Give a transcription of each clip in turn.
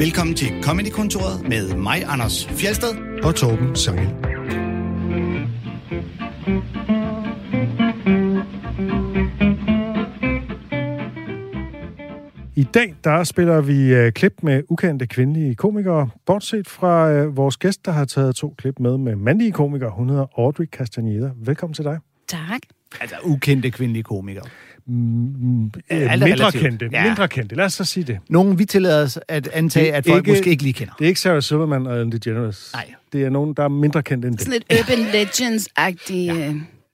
Velkommen til Comedy-kontoret med mig, Anders Fjelsted. og Torben Sangel. I dag der spiller vi øh, klip med ukendte kvindelige komikere, bortset fra øh, vores gæst, der har taget to klip med med mandlige komikere. Hun hedder Audrey Castaneda. Velkommen til dig. Tak. Altså ukendte kvindelige komikere. Mm, øh, er mindre relativt. kendte. Ja. Mindre kendte. Lad os så sige det. Nogen vi tillader os at antage, at folk ikke- måske ikke lige kender. Det er ikke Sarah Silverman og Ellen DeGeneres. Nej. Det er nogen, der er mindre kendte end det. Sådan lidt Urban Legends-agtig ja.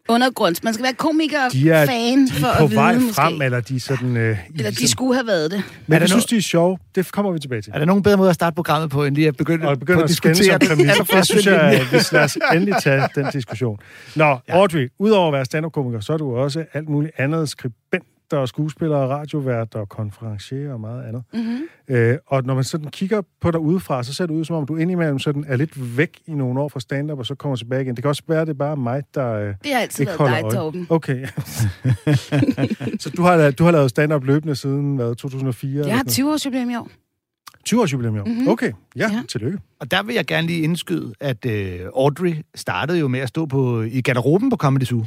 Undergrunds. Man skal være komiker De er, fan de for er på at vide, vej måske. frem, eller de sådan... Øh, Eller de skulle have været det. Men jeg synes, de er sjove. Det kommer vi tilbage til. Er der nogen bedre måde at starte programmet på, end lige at begynde, Og begynder på at at diskutere præmisser. Det allerførste synes jeg, at vi lad os endelig tage den diskussion. Nå, ja. Audrey, udover at være stand-up-komiker, så er du også alt muligt andet skribent og skuespiller, og radiovært og konferencier og meget andet. Mm-hmm. Øh, og når man sådan kigger på dig udefra, så ser det ud, som om du indimellem sådan er lidt væk i nogle år fra stand-up, og så kommer tilbage igen. Det kan også være, at det er bare mig, der øh, Det har altid ikke været dig. Torben. Okay. så du har, du har lavet stand-up løbende siden, hvad, 2004? Jeg har 20 års jubilæum i år. 20 års jubilæum i år. Mhm. Okay, ja, Ja. tillykke. Og der vil jeg gerne lige indskyde, at øh, Audrey startede jo med at stå på, i garderoben på Comedy Zoo.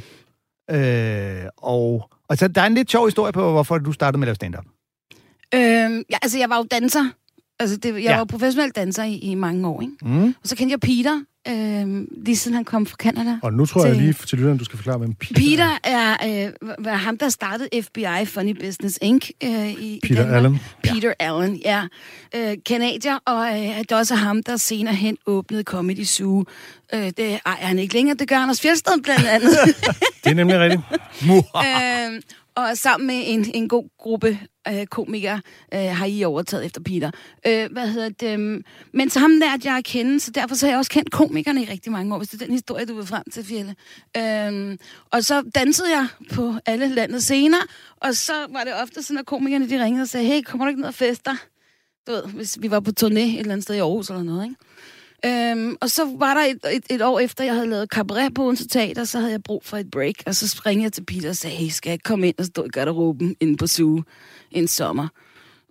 Øh, og, og så der er en lidt sjov historie på, hvorfor du startede med at lave stand-up. Øhm, ja, altså, jeg var jo danser. Altså, det, jeg Ja. var professionel danser i, i mange år, ikke? Mm. Og så kendte jeg Peter, øhm, lige siden han kom fra Canada. Og nu tror jeg Til- lige til lytteren, du skal forklare, hvem Peter, Peter er øh, var ham, der startede FBI Funny Business Inc. Øh, i, Peter Danmark. Allen. Peter Allen, ja. Øh, kanadier, og øh, det er også ham, der senere hen åbnede Comedy Zoo. Øh, det ejer han ikke længere, det gør Anders Fjeldsted blandt andet. Det er nemlig rigtigt. øh, og sammen med en, en god gruppe øh, komikere øh, har I overtaget efter Peter. Øh, hvad hedder det? Mm, men så ham lærte jeg at kende, så derfor så har jeg også kendt komikerne i rigtig mange år, hvis det er den historie, du vil frem til, Fjelle. Øh, og så dansede jeg på alle landets scener, og så var det ofte sådan, at komikerne de ringede og sagde, hey, kommer du ikke ned og fester? Du ved, hvis vi var på turné et eller andet sted i Aarhus eller noget, ikke? Øhm, og så var der et, et, et år efter, jeg havde lavet cabaret på Odense Teater, så havde jeg brug for et break, og så ringede jeg til Peter og sagde, hey, skal jeg ikke komme ind og stå i garderoben inde på Zoo en sommer?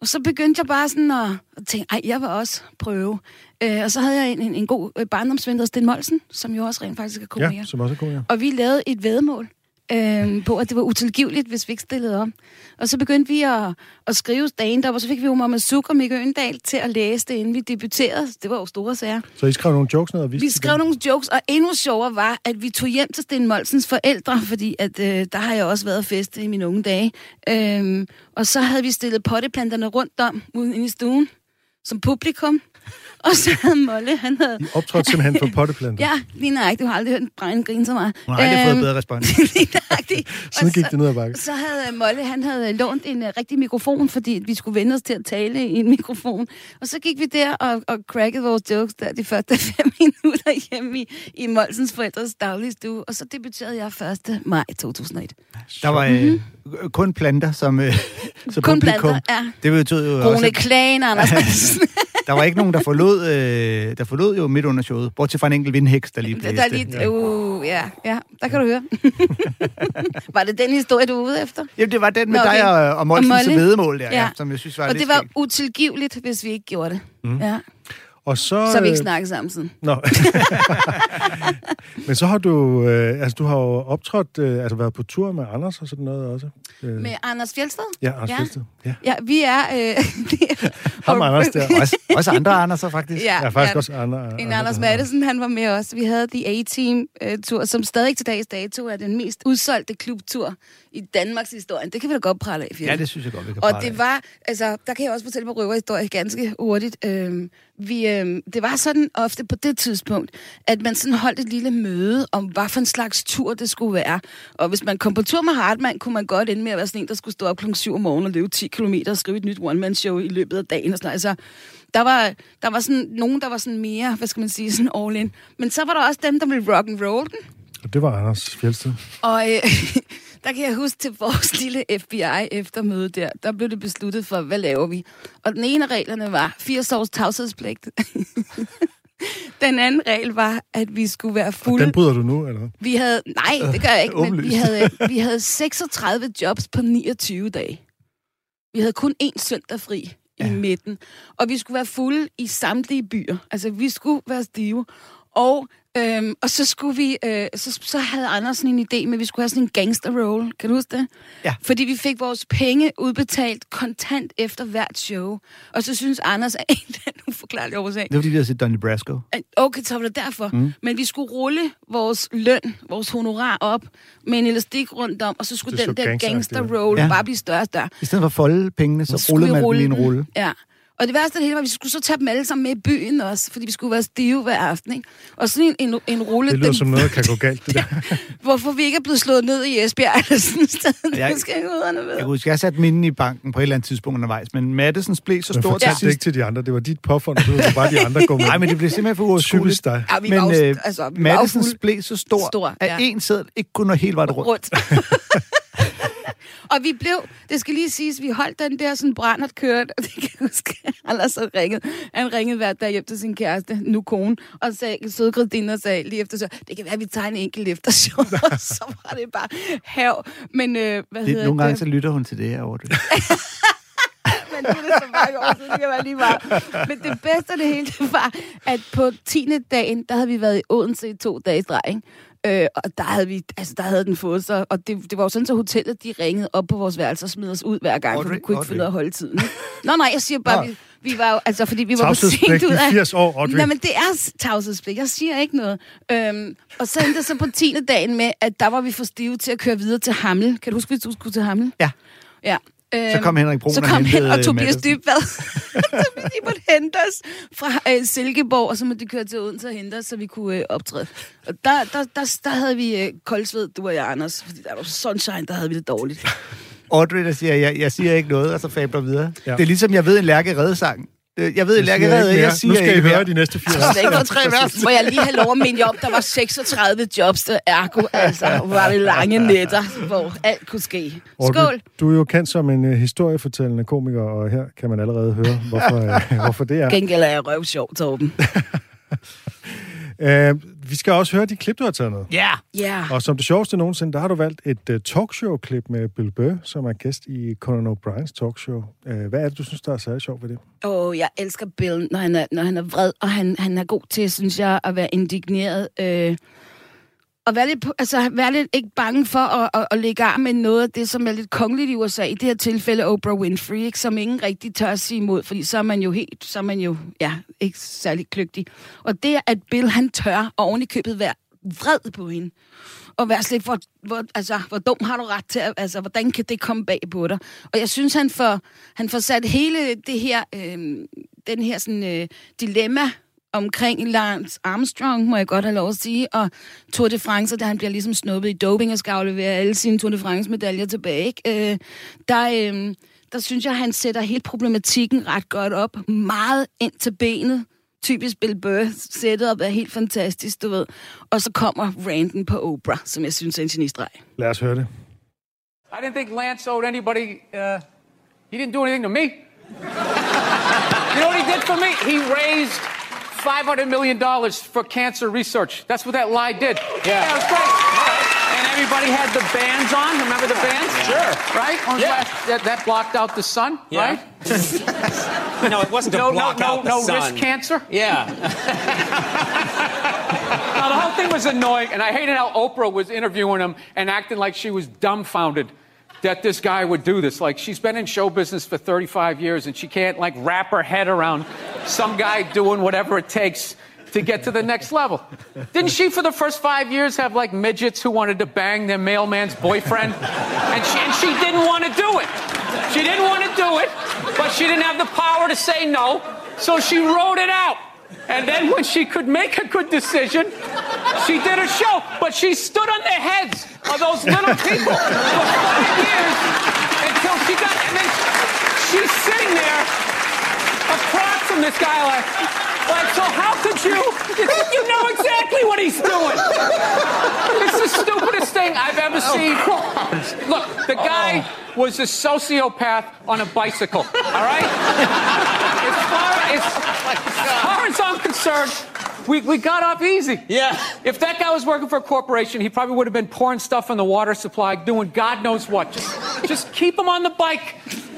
Og så begyndte jeg bare sådan at, at tænke, ej, jeg vil også prøve. Øh, og så havde jeg en, en, en god øh, barndomsven, der Sten Molsen, som jo også rent faktisk er komiker. Ja, som også er ja. Og vi lavede et vedmål øh, på, at det var utilgiveligt, hvis vi ikke stillede op. Og så begyndte vi at, at skrive stand-up, og så fik vi jo Mamma Suk og Mikke Øndal til at læse det, inden vi debuterede. Det var jo store sager. Så I skrev nogle jokes ned og Vi skrev nogle jokes, og endnu sjovere var, at vi tog hjem til Sten Molsens forældre, fordi at, øh, der har jeg også været og feste i mine unge dage. Øhm, og så havde vi stillet potteplanterne rundt om uden i stuen, som publikum. Og så havde Molle, han havde... I optrådte simpelthen for potteplanter. Ja, lige nøjagtigt. Du har aldrig hørt Brian grine så meget. Hun har aldrig fået Øhm, bedre respons. lige nøjagtigt. Sådan gik så- det ned ad bakke. så havde Molle, han havde lånt en uh, rigtig mikrofon, fordi vi skulle vende os til at tale i en mikrofon. Og så gik vi der og, og crackede vores jokes der de første fem minutter hjemme i, i Molsens forældres daglige stue. Og så debuterede jeg 1. maj 2001. Der var øh, kun planter som, øh, som Kun publikum. planter, ja. Det betød jo Rune også, Klagen, Anders. Der var ikke nogen, der forlod, øh, der forlod jo midt under showet. Bortset fra en enkelt vindhæks, der lige Der blæste. er lige, uh, ja, ja, der kan du høre. var det den historie, du var ude efter? Jamen, det var den med Nå, dig okay. og, og Molsens Og Molly. vedemål der, ja. Ja. Som jeg synes var Og lidt det var skægt. utilgiveligt, hvis vi ikke gjorde det. Mm. Ja. Og så... Så har vi ikke øh, snakket sammen siden. Nå. Men så har du, øh, altså du har jo optrådt, øh, altså været på tur med Anders og sådan noget også. Øh, Med Anders Fjeldsted? ja, Anders ja. Fjeldsted. Ja. Ja, vi er... Øh, Ham og Anders der. Også, også andre Anderser, faktisk. Ja, Jeg er faktisk ja. også andre. En andre, Anders der- Madsen, han var med os. Vi havde The A-Team-tur, som stadig til dags dato er den mest udsolgte klubtur i Danmarks historie. Det kan vi da godt prale af, Fjell. Ja, det synes jeg godt, vi kan Og prale det af. var, altså, der kan jeg også fortælle på røverhistorie ganske hurtigt. Øhm, vi, øhm, det var sådan ofte på det tidspunkt, at man sådan holdt et lille møde om, hvad for en slags tur det skulle være. Og hvis man kom på tur med Hartmann, kunne man godt ende med at være sådan en, der skulle stå op klokken 7 om morgenen og løbe 10 km og skrive et nyt one-man-show i løbet af dagen. Og sådan, noget. altså, der var, der var sådan nogen, der var sådan mere, hvad skal man sige, sådan all in. Men så var der også dem, der ville rock and roll den. Og det var Anders Fjeldsted. Og øh, der kan jeg huske til vores lille FBI-eftermøde der, der blev det besluttet for, hvad laver vi? Og den ene af reglerne var 80 års tavshedspligt. den anden regel var, at vi skulle være Og fulde. den bryder du nu, eller? Vi havde, nej, det gør jeg ikke, men vi havde, vi havde 36 jobs på 29 dage. Vi havde kun én søndag fri ja. i midten. Og vi skulle være fulde i samtlige byer. Altså, vi skulle være stive. Og, øhm, og så skulle vi, øh, så, så havde Andersen en idé med, at vi skulle have sådan en gangster roll. Kan du huske det? Ja. Fordi vi fik vores penge udbetalt kontant efter hvert show. Og så synes Anders af en eller anden uforklarlig årsag, Det var fordi, vi havde set Donnie Brasco. at Okay, så var det derfor. Mm. Men vi skulle rulle vores løn, vores honorar op med en elastik rundt om, og så skulle Det så den der gangsteragtigt gangster roll Ja. bare blive større og større. I stedet for at folde pengene, så skulle rullede man dem i en den. rulle. Ja. Og det værste af det hele var, at vi skulle så tage dem alle sammen med i byen også, fordi vi skulle være stive hver aften. Ikke? Og sådan en, en, en rulle, Det lyder den, som noget, der kan gå galt, det der. hvorfor vi ikke er blevet slået ned i Esbjerg eller sådan et sted. Jeg- Det skal jeg uderne Jeg ved. kan huske, jeg satte mine i banken på et eller andet tidspunkt undervejs, men Mattesens blev så stor til det ikke sidst. til de andre. Det var dit påfund, så var bare de andre gå med. Nej, men det blev simpelthen for uoverskueligt. Ja, Men øh, altså, Mattesens blev så stor, Stor, at ja. en sædel ikke kunne nå hele vejen rundt. rundt. og vi blev, det skal lige siges, vi holdt den der sådan brændert kørt, og det kan jeg huske, har så ringet, han ringede hver dag hjem til sin kæreste, nu kone, og sagde, søde Christine og sagde lige efter så, det kan være, at vi tager en enkelt efter show, og så var det bare hav. Men øh, hvad Det, hedder nogle gange det? så lytter hun til det her over det. men nu er det så mange år siden, det kan være lige meget. Men det bedste af det hele, det var, at på 10. dagen, der havde vi været i Odense i to dage i streg, ikke? Øh, og der havde, vi, altså, der havde den fået sig, og det, det var jo sådan, så hotellet, de ringede op på vores værelse og smed os ud hver gang, for Audrey, vi kunne ikke finde ud af at holde tiden. Nå, nej, jeg siger bare, vi, vi var jo, altså, fordi vi var på sent ud af... 80 år, Audrey. Nej, men det er tavshedspligt. Jeg siger ikke noget. Øhm, og så endte det så på 10. dagen med, at der var vi for stive til at køre videre til Hamel. Kan du huske, hvis du skulle til Hamel? Ja. Ja. Øhm, Så kom Henrik Brun så og kom og øh, Tobias Mattesen. Dybvad. så de måtte hente os fra øh, Silkeborg, og så måtte de køre til Odense og hente os, så vi kunne øh, optræde. Og der, der, der, der havde vi øh, koldsved, du og jeg, Anders. Fordi der var sunshine, der havde vi det dårligt. Audrey, der siger, jeg, jeg siger ikke noget, og så fabler videre. Ja. Ja. Det er ligesom, jeg ved en lærke redesang. Øh, Jeg ved Jeg ikke jeg mere. siger Nu skal I høre mere. de næste fire er ikke tre vers. Må jeg lige have lov at minde om, der var 36 jobs, der ergo, altså var det lange nætter, hvor alt kunne ske. Skål! Du er jo kendt som en uh, historiefortællende komiker, og her kan man allerede høre, hvorfor, uh, hvorfor det er. Gengæld er jeg røv sjov, Torben. Uh, vi skal også høre de klip, du har taget med. Ja. Ja. Og som det sjoveste nogensinde, der har du valgt et uh, talkshow-klip med Bill Burr, som er gæst i Conan O'Briens talkshow. Uh, hvad er det, du synes, der er særlig sjovt ved det? Åh, oh, jeg elsker Bill, når han er, når han er vred, og han, han er god til, synes jeg, at være indigneret. Øh, og være lidt, altså, være lidt ikke bange for at, at, at lægge arm med noget af det, som er lidt kongeligt i USA. I det her tilfælde Oprah Winfrey, ikke, som ingen rigtig tør at sige imod, fordi så er man jo helt, så er man jo, ja, ikke særlig kløgtig. Og det, at Bill, han tør, og oven i købet være vred på hende, og være slet, hvor, hvor, altså, hvor dum har du ret til, at- altså, hvordan kan det komme bag på dig? Og jeg synes, han får, han får sat hele det her, øh, den her sådan, øh, dilemma omkring Lance Armstrong, må jeg godt have lov at sige, og Tour de France, da han bliver ligesom snuppet i doping og skal aflevere alle sine Tour de France-medaljer tilbage, ikke? Øh, der, øh, der synes jeg, han sætter hele problematikken ret godt op. Meget ind til benet. Typisk Bill Burr. Sættet op er helt fantastisk, du ved. Og så kommer randen på Oprah, som jeg synes er en genistreg. Lad os høre det. I didn't think Lance owed anybody. Uh, he didn't do anything to me. you know what he did for me? He raised $500 million for cancer research. That's what that lie did. Yeah, it was great. And everybody had the bands on. Remember the bands? Sure. Right? Was Yeah. last- that, that blocked out the sun, Yeah. right? No, it wasn't to No, no, block no, out the no sun. wrist cancer. Yeah. Now, the whole thing was annoying, and I hated how Oprah was interviewing him and acting like she was dumbfounded that this guy would do this. Like, she's been in show business for 35 years, and she can't, like, wrap her head around some guy doing whatever it takes to get to the next level. Didn't she, for the first five years, have, like, midgets who wanted to bang their mailman's boyfriend? And she, and she didn't want to do it. She didn't want to do it, but she didn't have the power to say no, so she wrote it out. And then when she could make a good decision, she did a show. But she stood on the heads of those little people for five years until she got. And then she's sitting there across from this guy, like, like so how could you? You know exactly what he's doing. It's the stupidest thing I've ever oh, seen. Look, the guy was a sociopath on a bicycle. All right. As far as, as far as I'm concerned, we, we got off easy. Yeah. If that guy was working for a corporation, he probably would have been pouring stuff in the water supply, doing God knows what. Just, just keep him on the bike.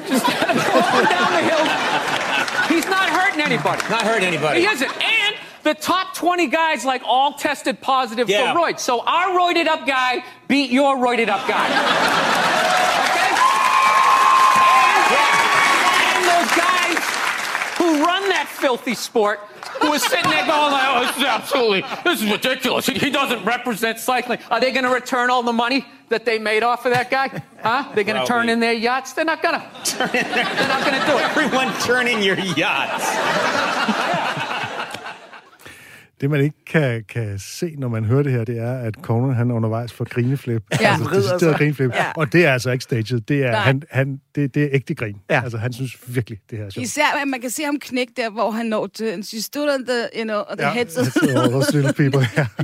Going down the hill. He's not hurting anybody. Not hurting anybody. He isn't. And the top 20 guys, like, all tested positive Yeah. for roids. So our roided up guy beat your roided up guy. okay? And, and those guys who run that filthy sport who are sitting there going like, oh, this is absolutely, this is ridiculous. He, he doesn't represent cycling. Are they going to return all the money that they made off of that guy? Huh? They're going to turn in their yachts? They're not going to. Their- They're not going to do it. Everyone turn in your yachts. Det, man ikke kan, kan se, når man hører det her, det er, at Conan, han er undervejs for grineflip. Ja. Altså, decideret grineflip. Ja. Og det er altså ikke staged. Det er, Nej. han, han, det, det er ægte grin. Ja. Altså, han synes virkelig, det her er sjovt. Især, at man kan se ham knække der, hvor han når til, and she stood on the, you know, on the heads of those little people. Ja.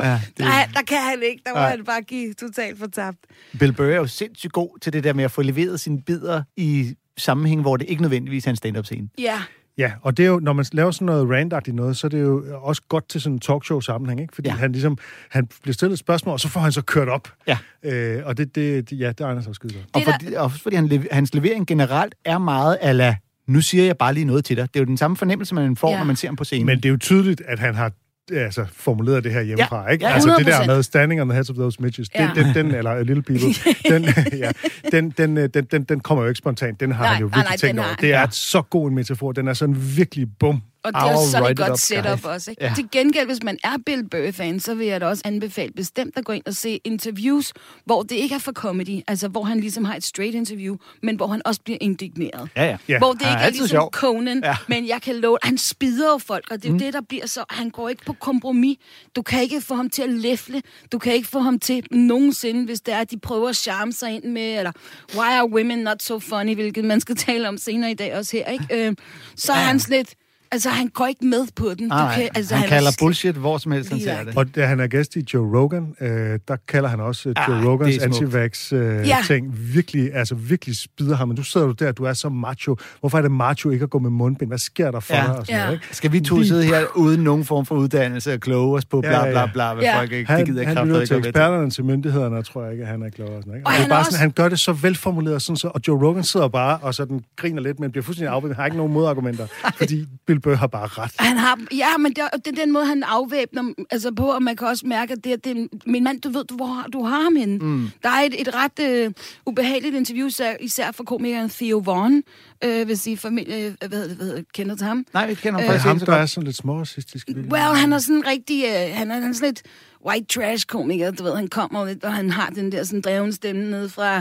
Ja, det, Nej, der kan han ikke. Der må Nej. han bare give totalt fortabt. Bill Burr er jo sindssygt god til det der med at få leveret sine bidder i sammenhæng, hvor det ikke nødvendigvis er en stand-up-scene. Ja. Ja, og det er jo, når man laver sådan noget randagtigt noget, så er det jo også godt til sådan en talkshow-sammenhæng, ikke? Fordi Ja. han ligesom, han bliver stillet et spørgsmål, og så får han så kørt op. Ja. Øh, og det, det, ja, det egner sig skide godt. Og fordi, også fordi han, hans levering generelt er meget ala, nu siger jeg bare lige noget til dig. Det er jo den samme fornemmelse, man får, ja. når man ser ham på scenen. Men det er jo tydeligt, at han har altså, formuleret det her hjemmefra, Ja, ikke? ja, altså det der 100%. med standing on the heads of those midgets, Ja. den, den, den, eller little people, den, ja, den, den, øh, den, den, den kommer jo ikke spontant. Den har Nej, han jo virkelig nej, tænkt over. Det er Ja. så god en metafor. Den er sådan virkelig bum. Og det er sådan et godt up, setup guys. også. Ikke? Ja. Til gengæld, hvis man er Bill Burr-fan, så vil jeg da også anbefale bestemt at gå ind og se interviews, hvor det ikke er for comedy, altså hvor han ligesom har et straight interview, men hvor han også bliver indigneret. Ja, ja. Ja. Hvor det Han er ikke er altid ligesom sjov. Conan, Ja. ja. men jeg kan love, han spider jo folk, og det er Mm. det, der bliver så, han går ikke på kompromis. Du kan ikke få ham til at læfle, du kan ikke få ham til nogensinde, hvis det er, at de prøver at charme sig ind med, eller why are women not so funny, hvilket man skal tale om senere i dag også her, ikke? Øh, så er han sådan lidt, altså han går ikke med på den. Nej, kan, altså, han, er kalder slet- bullshit hvor som helst, han ser det. Og da han er gæst i Joe Rogan, øh, der kalder han også øh, Ah, Joe Rogans det er smukt. anti-vax øh, Ja. ting virkelig, altså virkelig spider ham. Men du sidder jo der, du er så macho. Hvorfor er det macho ikke at gå med mundbind? Hvad sker der for Ja. dig? Og sådan Ja. noget, ikke? Skal vi to Lige sidde her uden nogen form for uddannelse og kloge os på bla bla ja. bla, hvad Ja. folk ikke, det Han, gider jeg han lytter ikke til eksperterne, til myndighederne, og tror jeg ikke, at han er klogere. Og sådan, ikke? Og Og det er han bare er sådan, også- han gør det så velformuleret, sådan så, og Joe Rogan sidder bare og sådan griner lidt, men bliver fuldstændig afvæbnet. Han har ikke nogen modargumenter, fordi Bill Burr har bare ret. Han har, ja, men det, er- det er den måde, han afvæbner altså på, og man kan også mærke, at det, er- det er, min mand, du ved, du, hvor du har ham henne. Mm. Der er et, et ret øh, ubehageligt interview, især, især for komikeren Theo Vaughn, øh, hvis I familie, øh, hvad, hedder det, hvad hedder kender til ham. Nej, vi kender ham Øh, Det faktisk ham, der er sådan lidt småracistisk. Well, han er sådan rigtig, øh, han er, han er sådan lidt white trash komiker, du ved, han kommer lidt, og han har den der sådan dreven stemme ned fra,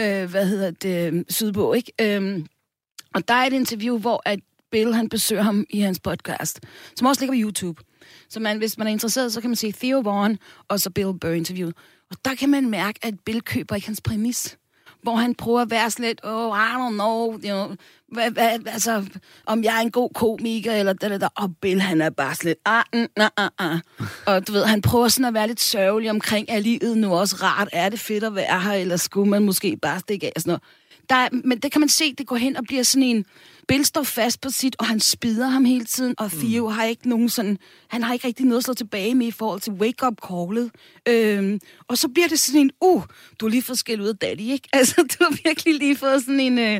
øh, hvad hedder det, øh, Sydbo, ikke? Øhm, og der er et interview, hvor at Bill, han besøger ham i hans podcast, som også ligger på YouTube. Så man, hvis man er interesseret, så kan man se Theo Vaughn og så Bill Burr interview. Og der kan man mærke, at Bill køber ikke hans præmis. Hvor han prøver at være sådan lidt, oh, I don't know, you know hvad, hvad, altså, om jeg er en god komiker, eller da, der. Og Bill, han er bare sådan lidt, ah, mm, ah, ah, ah. Og du ved, han prøver sådan at være lidt sørgelig omkring, er livet nu også rart? Er det fedt at være her, eller skulle man måske bare stikke af? Sådan noget. Der, men det kan man se, det går hen og bliver sådan en... Bill står fast på sit, og han spider ham hele tiden, og Theo har ikke nogen sådan... Han har ikke rigtig noget at slå tilbage med i forhold til wake-up callet. Øhm, og så bliver det sådan en, uh, du har lige fået skæld ud af daddy, ikke? Altså, du har virkelig lige fået sådan en, øh,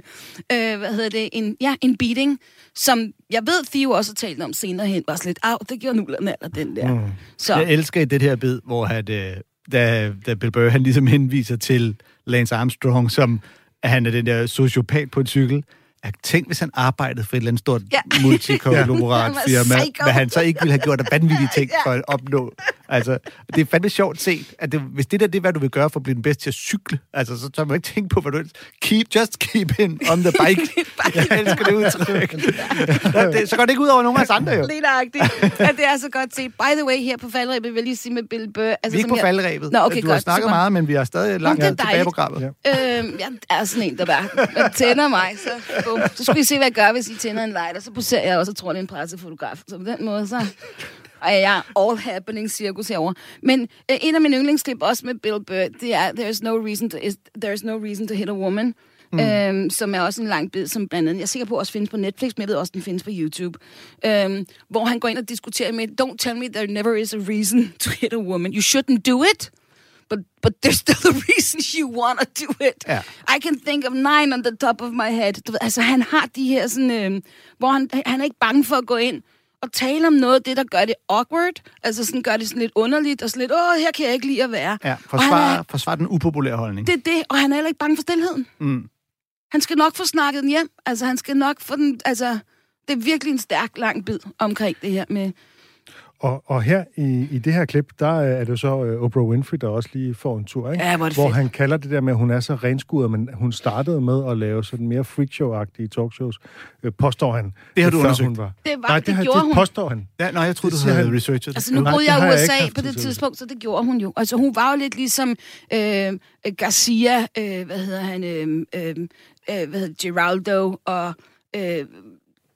øh, hvad hedder det, en, ja, en beating, som jeg ved, Theo også har talt om senere hen, var sådan lidt, af, det gjorde nullerne eller den der. Mm. Så, Jeg elsker i det her bid, hvor han, øh, da, da Bill Burr, han ligesom henviser til Lance Armstrong, som at han er den der sociopat på en cykel. Jeg tænk, hvis han arbejdede for et eller andet stort Ja. multikonglomerat firma, hvad han så ikke ville have gjort af vanvittige ting Ja. for at opnå. Altså, det er fandme sjovt set, at det, hvis det der det er, hvad du vil gøre for at blive den bedste til at cykle, altså, så tør man ikke tænke på, hvad du ellers... Keep, just keep him on the bike. Jeg elsker det udtryk. Ja, det, så går det ikke ud over nogen af os andre, jo. Lige. At det er så godt set. By the way, her på faldrebet vil jeg lige sige med Bill Burr. Altså, Vi er ikke på jeg- faldrebet. Nå, okay, du har godt. snakket Super. meget, men vi er stadig langt er tilbage i programmet. Ja. Øhm, jeg er sådan en, der bare tænder mig. Så, bum. så skal vi se, hvad jeg gør, hvis I tænder en lighter. Så poserer jeg også og tror, det er en pressefotograf. Så på den måde, så og jeg er all happening cirkus herovre. Men øh, en af mine yndlingsklip også med Bill Burr, det er There's no reason to, is, there's no reason to hit a woman. Mm. Øhm, som er også en lang bid, som blandt andet, jeg er sikker på også findes på Netflix, men jeg ved også, den findes på YouTube. Øhm, hvor han går ind og diskuterer med, don't tell me there never is a reason to hit a woman. You shouldn't do it. But, but there's still a reason you want to do it. Ja. I can think of nine on the top of my head. Du ved, altså, han har de her sådan, øh, hvor han, han er ikke bange for at gå ind og tale om noget af det, der gør det awkward. Altså sådan gør det sådan lidt underligt, og sådan lidt, åh, her kan jeg ikke lide at være. Ja, forsvar, er, forsvar den upopulære holdning. det er det, og han er heller ikke bange for stillheden. Mm. Han skal nok få snakket den hjem. Altså, han skal nok få den... Altså, det er virkelig en stærk, lang bid omkring det her med... Og, og her i, i det her klip, der er det så uh, Oprah Winfrey, der også lige får en tur, ikke? Ja, hvor det hvor fedt. han kalder det der med, at hun er så renskuret, men hun startede med at lave sådan mere freakshow-agtige talkshows, øh, påstår han. Det har du undersøgt. Hun var. Det var- Nej, det det, har, gjorde det hun. påstår han. Ja, nej, jeg troede, Det du siger havde han. researchet. Altså, nu boede jeg i jeg USA haft på det tidspunkt, så det gjorde hun jo. Altså, hun var jo lidt ligesom øh, Garcia, øh, hvad hedder han, øh, øh, øh, hvad hedder Geraldo, og øh,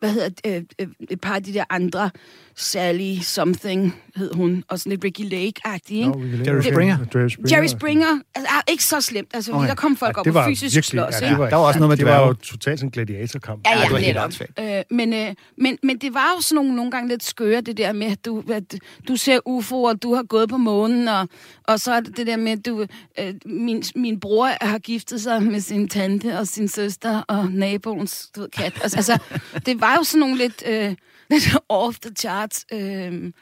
hvad hedder øh, øh, et par af de der andre, Sally something hed hun, og sådan lidt Ricky Lake-agtig, ikke? Lave- Jerry. Springer. Jerry Springer. Jerry Springer, altså, er ikke så slemt, altså, Okay. der kom folk Ej, op og fysisk virkelig, slås, ja, ikke? det var, Der var også noget med, det det var var jo- totalt sådan en gladiatorkamp. Ja, Ja, ja, det var helt netop. Øh, men, øh, men, men det var jo sådan nogle, nogle gange lidt skøre, det der med, at du, at du ser UFO'er, og du har gået på månen, og, og så er det det der med, at du, øh, min, min bror har giftet sig med sin tante og sin søster og naboens du ved, kat. Altså, altså, det var jo sådan nogle lidt, øh, lidt off the charts øh,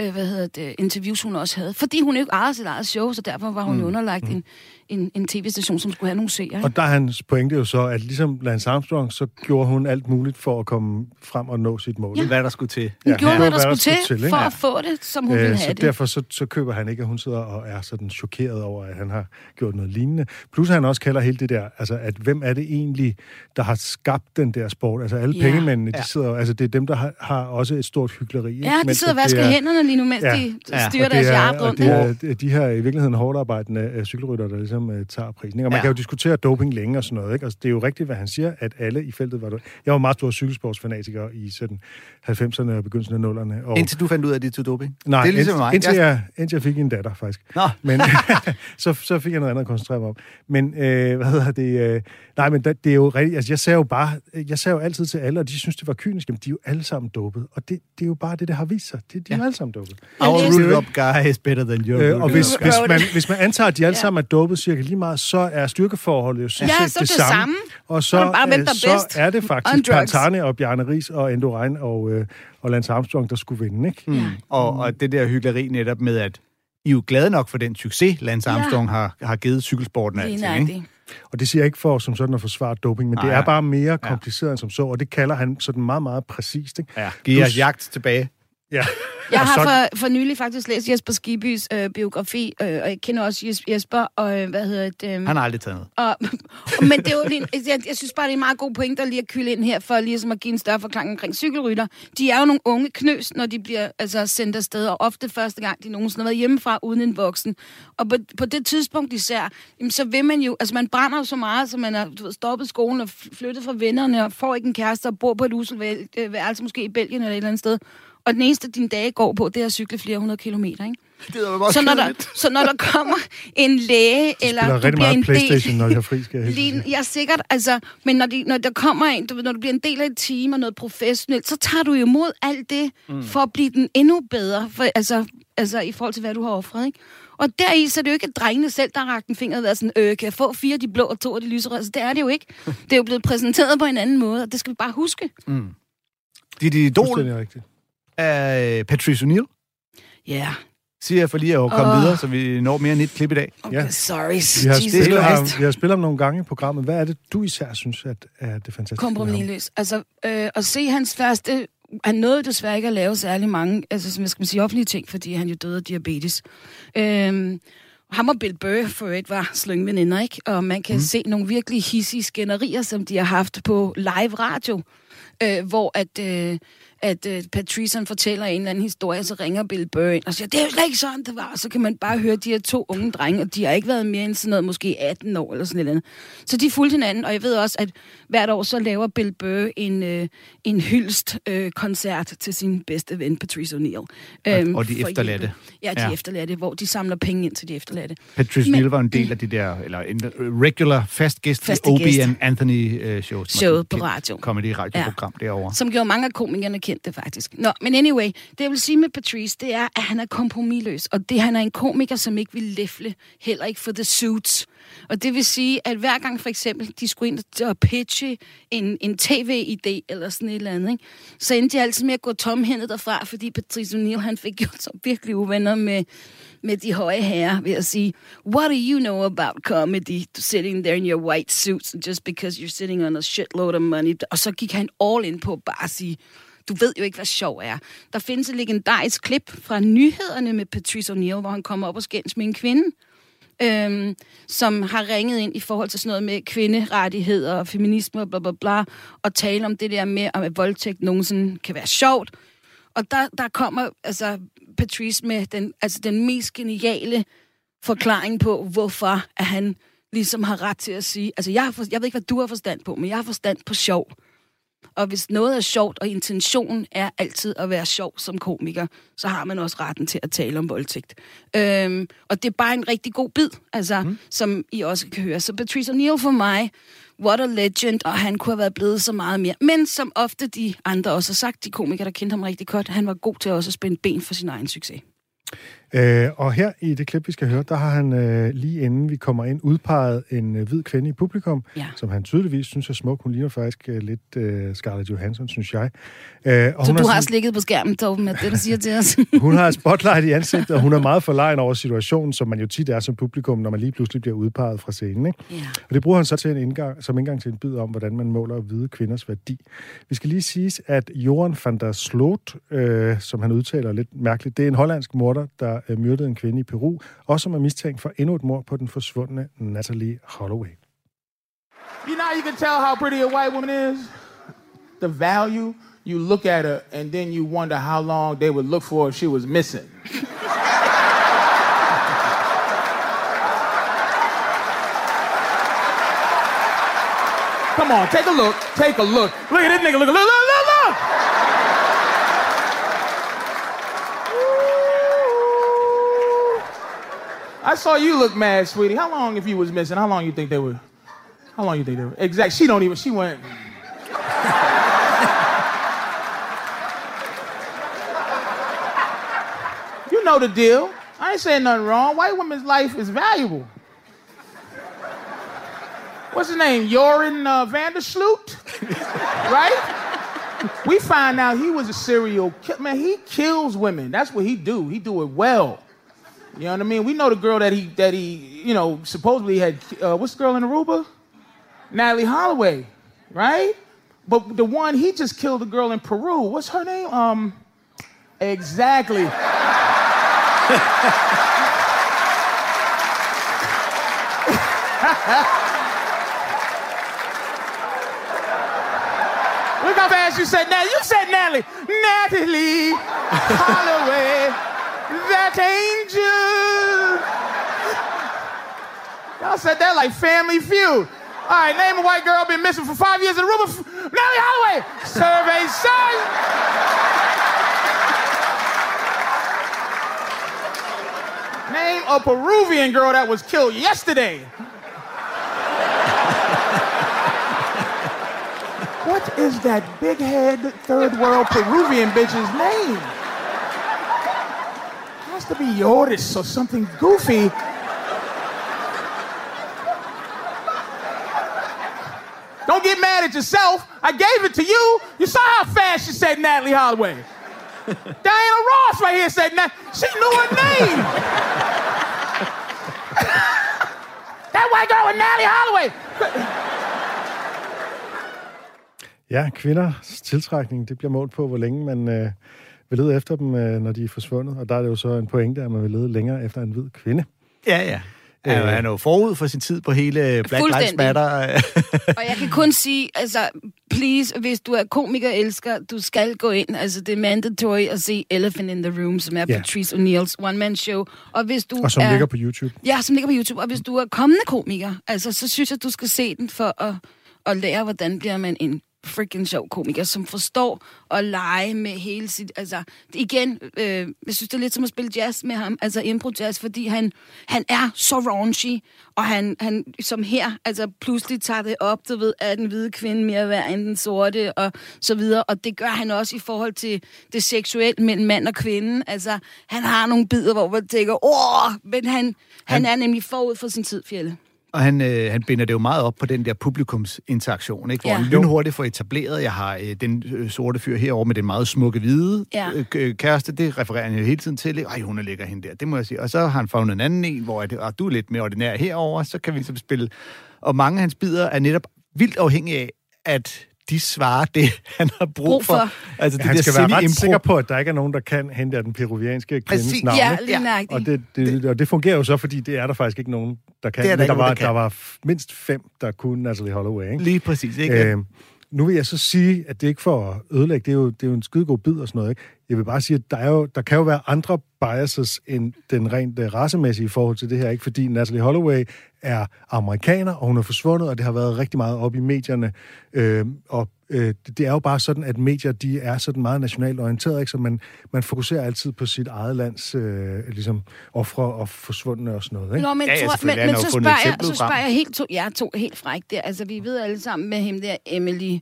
øh, hvad hedder det, interviews, hun også havde. Fordi hun ikke ejede sit eget show, så derfor var hun mm. underlagt en, en, en tv-station, som skulle have nogle seere. Og der er hans pointe jo så, at ligesom Lance Armstrong, så gjorde hun alt muligt for at komme frem og nå sit mål. Ja. Hvad der skulle til. Hun gjorde, hvad der skulle til, ikke? for at få det, som hun ville Øh, have så det. derfor så, så køber han ikke, at hun sidder og er sådan chokeret over, at han har gjort noget lignende. Plus han også kalder hele det der, altså at hvem er det egentlig, der har skabt den der sport? Altså alle Ja. pengemændene, de Ja. sidder jo- altså det er dem, der har, har også et stort hyggeleri. ikke? Ja, de sidder og vasker er- hænderne lige nu, mens Ja. de Ja. styrer og deres er, og rundt. det ikke? er, det er de her i virkeligheden hårdt arbejdende uh, cykelrytter, der ligesom uh, tager prisen. Ikke? Og man Ja. kan jo diskutere doping længe og sådan noget. Ikke? Altså, det er jo rigtigt, hvad han siger, at alle i feltet var... Jeg var meget stor cykelsportsfanatiker i sådan 90'erne og begyndelsen af 0'erne. Og, Indtil du fandt ud af, at det tog doping. nej, det er ligesom indtil, mig. indtil, Jeg- indtil jeg fik en datter, faktisk. Nå, Men så, så fik jeg noget andet at koncentrere mig om. Men øh, hvad hedder det? Øh, nej, men det, det er jo rigtigt. Altså, jeg sagde jo bare, jeg sagde jo altid til alle, og de synes, det var kynisk, jamen, de er jo alle sammen dopet. Og det, det er jo bare det, der har vist sig. Det, de er jo Ja. alle sammen dopet. Our læste- rooted up guy is better than your Øh, og hvis, hvis, man, hvis man antager, at de alle Ja. sammen er dopet cirka lige meget, så er styrkeforholdet jo sådan Ja, set så det, det samme. samme. Og Så er bare, hvem øh, der så bedst. er det faktisk. Pantane og Bjarne Ries og Endurain og, øh, og Lance Armstrong, der skulle vinde, ikke? Mm. Og, og det der hyggeleri netop med, at I er jo glade nok for den succes, Lance Ja. Armstrong har, har givet cykelsporten og Lige alting, ikke? Og det siger jeg ikke for som sådan at forsvare doping, men Nej, det er bare mere kompliceret end som så, og det kalder han sådan meget, meget præcist, ikke? Ja, giv jeres Plus- jagt tilbage. Ja. Jeg har for, for nylig faktisk læst Jesper Skibys øh, biografi, øh, og jeg kender også Jes- Jesper, og øh, hvad hedder det? Øh, Han har aldrig taget noget. og, men det er jo lige, jeg, jeg synes bare, det er en meget god point, der lige at kylde ind her, for ligesom at give en større forklaring omkring cykelrytter. De er jo nogle unge knøs, når de bliver altså, sendt afsted, og ofte første gang, de nogensinde har været hjemmefra uden en voksen. Og på, på det tidspunkt især, jamen, så vil man jo, altså man brænder jo så meget, så man har du ved, stoppet skolen og fl- flyttet fra vennerne, og får ikke en kæreste og bor på et uselværelse, måske i Belgien eller et eller andet sted. Og den eneste, dine dage går på, det er at cykle flere hundrede kilometer, ikke? Det er jo Så når, der, så når der kommer en læge, eller Spiller du rigtig bliver en del... når jeg har fri, skal jeg helt Lige, ja, sikkert. Altså, men når, de, når der kommer en, du ved, når du bliver en del af et team og noget professionelt, så tager du jo imod alt det, mm. for at blive den endnu bedre, for, altså, altså i forhold til, hvad du har offret, ikke? Og deri, så er det jo ikke drengene selv, der har rakt en finger og været sådan, øh, kan jeg få fire af de blå og to af de lyserøde? Altså, det er det jo ikke. Det er jo blevet præsenteret på en anden måde, og det skal vi bare huske. Dit idol Rigtigt. er Patrice O'Neill, Ja, yeah. siger jeg for lige at komme Åh. videre, så vi når mere end et klip i dag. okay, Ja. sorry. Vi har, Jesus spillet ham, vi har spillet ham nogle gange i programmet. Hvad er det, du især synes, at er det fantastiske? kompromisløs. Altså, øh, at se hans første... Han nåede desværre ikke at lave særlig mange, altså som jeg skal sige, offentlige ting, fordi han jo døde af diabetes. Øhm, ham og Bill Burr for øvrigt var slyngveninder, ikke? Og man kan mm. se nogle virkelig hissige skænderier, som de har haft på live radio, øh, hvor at, øh, at øh, Patrice fortæller en eller anden historie, så ringer Bill Burr ind og siger, det er jo ikke sådan, det var. Og så kan man bare høre de her to unge drenge, og de har ikke været mere end sådan noget, måske 18 år eller sådan et eller andet. Så de fulgte hinanden, og jeg ved også, at hvert år så laver Bill Burr en, øh, en hyldst øh, koncert til sin bedste ven, Patrice O'Neill. Øhm, og de for efterladte. hjælpe. Ja, de Ja. efterladte, hvor de samler penge ind til de efterladte. Patrice O'Neill var en del af de der, eller en regular fast gæst i gæst. and Anthony uh, shows. Showet på radio. Comedy radio Ja program derovre. som gjorde mange af komikerne kendte, faktisk. Nå, men anyway, det jeg vil sige med Patrice, det er, at han er kompromilløs, og det han er en komiker, som ikke vil læfle, heller ikke for the suits. Og det vil sige, at hver gang for eksempel, de skulle ind og pitche en, en tv-idé eller sådan et eller andet, ikke? så endte de altid med at gå tomhændet derfra, fordi Patrice O'Neill, han fik gjort sig virkelig uvenner med, med de høje herrer ved at sige, what do you know about comedy? Sitting there in your white suits, just because you're sitting on a shitload of money. Og så gik han all in på bare at sige, du ved jo ikke, hvad sjov er. Der findes et legendarisk klip fra nyhederne med Patrice O'Neill, hvor han kommer op og skændes med en kvinde, øhm, som har ringet ind i forhold til sådan noget med kvinderettigheder og feminisme og bla bla bla, og tale om det der med, om at voldtægt nogensinde kan være sjovt. Og der, der kommer altså Patrice med den, altså den mest geniale forklaring på, hvorfor at han ligesom har ret til at sige, altså jeg, har for, jeg ved ikke, hvad du har forstand på, men jeg har forstand på sjov. Og hvis noget er sjovt, og intentionen er altid at være sjov som komiker, så har man også retten til at tale om voldtægt. Øhm, og det er bare en rigtig god bid, altså, mm. som I også kan høre. Så Patrice O'Neill for mig, what a legend, og han kunne have været blevet så meget mere. Men som ofte de andre også har sagt, de komikere, der kendte ham rigtig godt, han var god til også at spænde ben for sin egen succes. Øh, og her i det klip, vi skal høre, der har han øh, lige inden vi kommer ind udpeget en øh, hvid kvinde i publikum, Ja. som han tydeligvis synes er smuk. Hun ligner faktisk øh, lidt øh, Scarlett Johansson, synes jeg. Øh, og Så hun du har sådan- slikket på skærmen, Torben, med det, du siger til os. hun har et spotlight i ansigtet, og hun er meget forlegen over situationen, som man jo tit er som publikum, når man lige pludselig bliver udpeget fra scenen. Ikke? Ja. Og det bruger han så til en indgang, som indgang til en bid om, hvordan man måler hvide kvinders værdi. Vi skal lige sige, at Joran van der Sloot, øh, som han udtaler lidt mærkeligt, det er en hollandsk morder, der øh, myrdede en kvinde i Peru, og som er mistænkt for endnu et mord på den forsvundne Natalie Holloway. You know you can tell how pretty a white woman is? The value. You look at her and then you wonder how long they would look for if she was missing. Come on, take a look. Take a look. Look at this nigga. Look, look, look, look, I saw you look mad, sweetie. How long if you was missing? How long you think they were? How long you think they were? Exactly. She don't even. She went. you know the deal. I ain't saying nothing wrong. White women's life is valuable. What's his name? Joran uh, Vandersloot, right? We find out he was a serial killer. Man, he kills women. That's what he do. He do it well. You know what I mean? We know the girl that he that he you know supposedly had. Uh, what's the girl in Aruba? Natalie Holloway, right? But the one he just killed the girl in Peru. What's her name? Um, exactly. Look how fast you said Natalie. You said Natalie. Natalie Holloway. That angel. Y'all said that like family feud. All right, name a white girl been missing for five years in Aruba. Natalie Holloway. Survey says. Name a Peruvian girl that was killed yesterday. what is that big head third world Peruvian bitch's name? Has to be Yoris or something goofy. Don't get mad at yourself. I gave it to you. You saw how fast she said Natalie Holloway. Diana Ross right here said Nat. She knew her name. that white girl with Natalie Holloway. Ja, kvinders tiltrækning, det bliver målt på, hvor længe man øh, vil lede efter dem, øh, når de er forsvundet. Og der er det jo så en pointe, at man vil lede længere efter en hvid kvinde. Ja, ja. Han er, jo- han er jo forud for sin tid på hele Black Lives. Matter. Og jeg kan kun sige, altså, please, hvis du er komiker elsker, du skal gå ind. Altså, det er mandatory at se Elephant in the Room, som er Ja. Patrice O'Neills one-man-show. Og hvis du Og som er... ligger på YouTube. Ja, som ligger på YouTube. Og hvis du er kommende komiker, altså, så synes jeg, du skal se den for at, at lære, hvordan bliver man en freaking sjov komiker, som forstår at lege med hele sit... Altså, igen, øh, jeg synes, det er lidt som at spille jazz med ham, altså impro-jazz, fordi han, han er så raunchy, og han, han som her, altså pludselig tager det op, du ved, at den hvide kvinde mere værd end den sorte, og så videre, og det gør han også i forhold til det seksuelle mellem mand og kvinde. Altså, han har nogle bidder, hvor man tænker, åh, men han, han, han er nemlig forud for sin tid, Fjelle. Og han, øh, han binder det jo meget op på den der publikumsinteraktion, ikke? hvor Ja. han lynhurtigt får etableret, jeg har øh, den øh, sorte fyr herover med den meget smukke hvide Ja. øh, kæreste, det refererer han jo hele tiden til. ikke? Ej, hun er lækker hende der, det må jeg sige. Og så har han fundet en anden en, hvor er det, og du er lidt mere ordinær herover, så kan vi ligesom spille. Og mange af hans bidder er netop vildt afhængige af, at de svarer det, han har brug, Brug for. for. Altså det Han der skal være ret sikker på, at der ikke er nogen, der kan hente af den peruvianske kvindes Præcis. navn. Ja, lige. Og det, det, og det fungerer jo så, fordi det er der faktisk ikke nogen, der kan. Det er der der, nogen, var, der kan. der var mindst fem, der kunne Natalie Holloway. Ikke? Lige præcis, ikke? Øh, nu vil jeg så sige, at det ikke for at ødelægge, det er jo, det er jo en skidegod bid og sådan noget. Ikke? Jeg vil bare sige, at der, er jo, der kan jo være andre biases end den rent uh, racemæssige i forhold til det her. Ikke? Fordi Natalie Holloway er amerikaner, og hun er forsvundet, og det har været rigtig meget op i medierne. Øh, og øh, det, det er jo bare sådan, at medier de er sådan meget nationalt orienteret, ikke? så man, man fokuserer altid på sit eget lands øh, ligesom ofre og forsvundne og sådan noget. Ikke? Nå, men, Ja, ja, tror, men, men så spørger, jeg, så frem. spørger jeg helt to, ja, to helt fræk der. Altså, vi ved alle sammen med hende der, Emily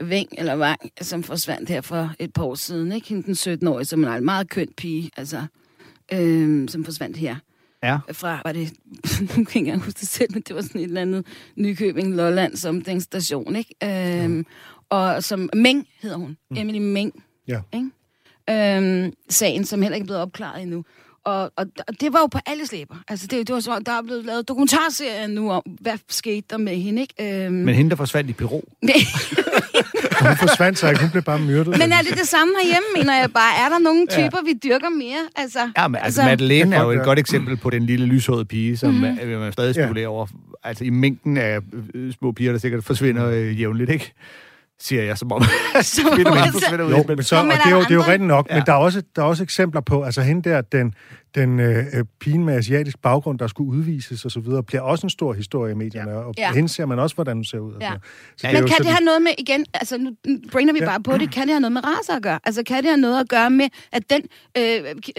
Veng, eller Vang, som forsvandt her for et par år siden. Ikke? Hende den 17-årige, som er en meget køn pige, altså, øhm, som forsvandt her. Ja. Fra, var det, nu kan jeg ikke engang huske det selv, men det var sådan et eller andet Nykøbing, Lolland, som den station, ikke? Øhm, Og som Meng hedder hun. Mm. Emily Meng. Ja. Ikke? Øhm, sagen, som heller ikke er blevet opklaret endnu. Og, og, og det var jo på alle slæber. Altså, det, det var så, der er blevet lavet dokumentarserier nu om, hvad skete der med hende, ikke? Øhm, Men hende, der forsvandt i Peru. Hun forsvandt sig ikke, hun blev bare myrdet. men er det det samme herhjemme, mener jeg bare? Er der nogle typer, ja. vi dyrker mere? Altså, Ja, men altså, Madeleine Det er jo et godt eksempel på den lille lyshårede pige, som Mhm. mm-hmm. man stadig Ja. spekulerer over. Altså i mængden af øh, små piger, der sikkert forsvinder øh, jævnligt, ikke? Siger jeg, som om mænd forsvinder ud. Jo, men så, og det er jo, det er jo rigtigt nok. Ja. men der er, også, der er også eksempler på, altså hende der, den, den øh, øh, pigen med asiatisk baggrund, der skulle udvises og så videre, bliver også en stor historie i medierne, og Ja. hende ser man også, hvordan hun ser ud. Ja. Så Men er jo kan det sådan- have noget med, igen, altså nu brainer vi Ja. bare på det, kan det have noget med raser at gøre? Altså kan det have noget at gøre med, at den, øh,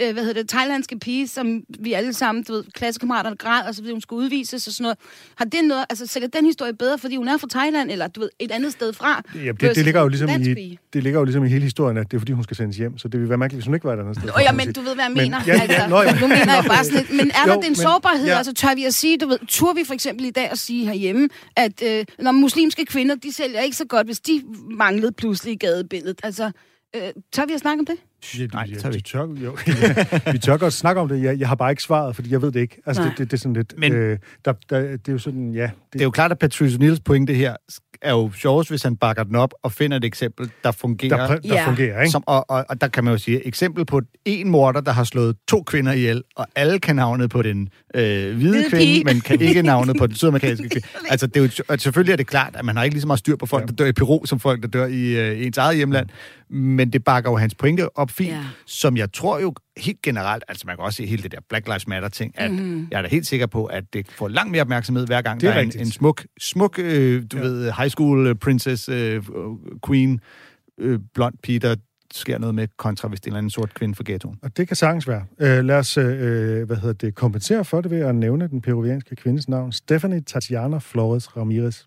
øh, hvad hedder det, thailandske pige, som vi alle sammen, du ved, klassekammerater græd, og så videre, hun skulle udvises og sådan noget, har det noget, altså sælger den historie bedre, fordi hun er fra Thailand, eller du ved, et andet sted fra? Ja, det, det, ligger jo ligesom i, det ligger jo ligesom i hele historien, at det er fordi, hun skal sendes hjem. Så det ville være mærkeligt, hvis hun ikke var et andet sted. Åh ja, men du ved, hvad jeg Men- mener. ja, ja, altså, nå, ja. nu mener jeg bare sådan lidt. Men er Jo, der den men- sårbarhed? ja. Altså, tør vi at sige, du ved, tur vi for eksempel i dag at sige herhjemme, at øh, når muslimske kvinder, de sælger ikke så godt, hvis de manglede pludselig i gadebilledet. Altså, øh, tør vi at snakke om det? Ja, Nej, det tager vi tør, jo, ja, vi tør godt snakke om det. Jeg, jeg har bare ikke svaret, fordi jeg ved det ikke. Altså, det, det, det, er sådan lidt... Men- øh, der, der, det er jo sådan, ja... Det er jo klart, at Patrice O'Neills pointe her er jo sjovest, hvis han bakker den op og finder et eksempel, der fungerer. der, der Ja. fungerer, ikke? Som, og, og, og der kan man jo sige, eksempel på en morder, der har slået to kvinder ihjel, og alle kan navnet på den øh, hvide Hvide kvinde, pige. men kan ikke navnet på den sydamerikanske kvinde. Altså, det er jo, selvfølgelig er det klart, at man har ikke lige så meget styr på folk, Ja. der dør i Peru, som folk, der dør i øh, ens eget hjemland. Men det bakker jo hans pointe op fint, Ja. som jeg tror jo helt generelt, altså man kan også se hele det der Black Lives Matter-ting, at Mhm. mm-hmm. jeg er da helt sikker på, at det får langt mere opmærksomhed, hver gang Det er der er en, en smuk, smuk øh, du Ja. ved, high school øh, princess, øh, queen, øh, blond pige, der sker noget med, kontra hvis det er en eller anden sort kvinde fra ghettoen. Og det kan sagtens være. Øh, lad os øh, hvad hedder det, kompensere for det ved at nævne den peruvianske kvindes navn. Stephanie Tatiana Flores Ramirez.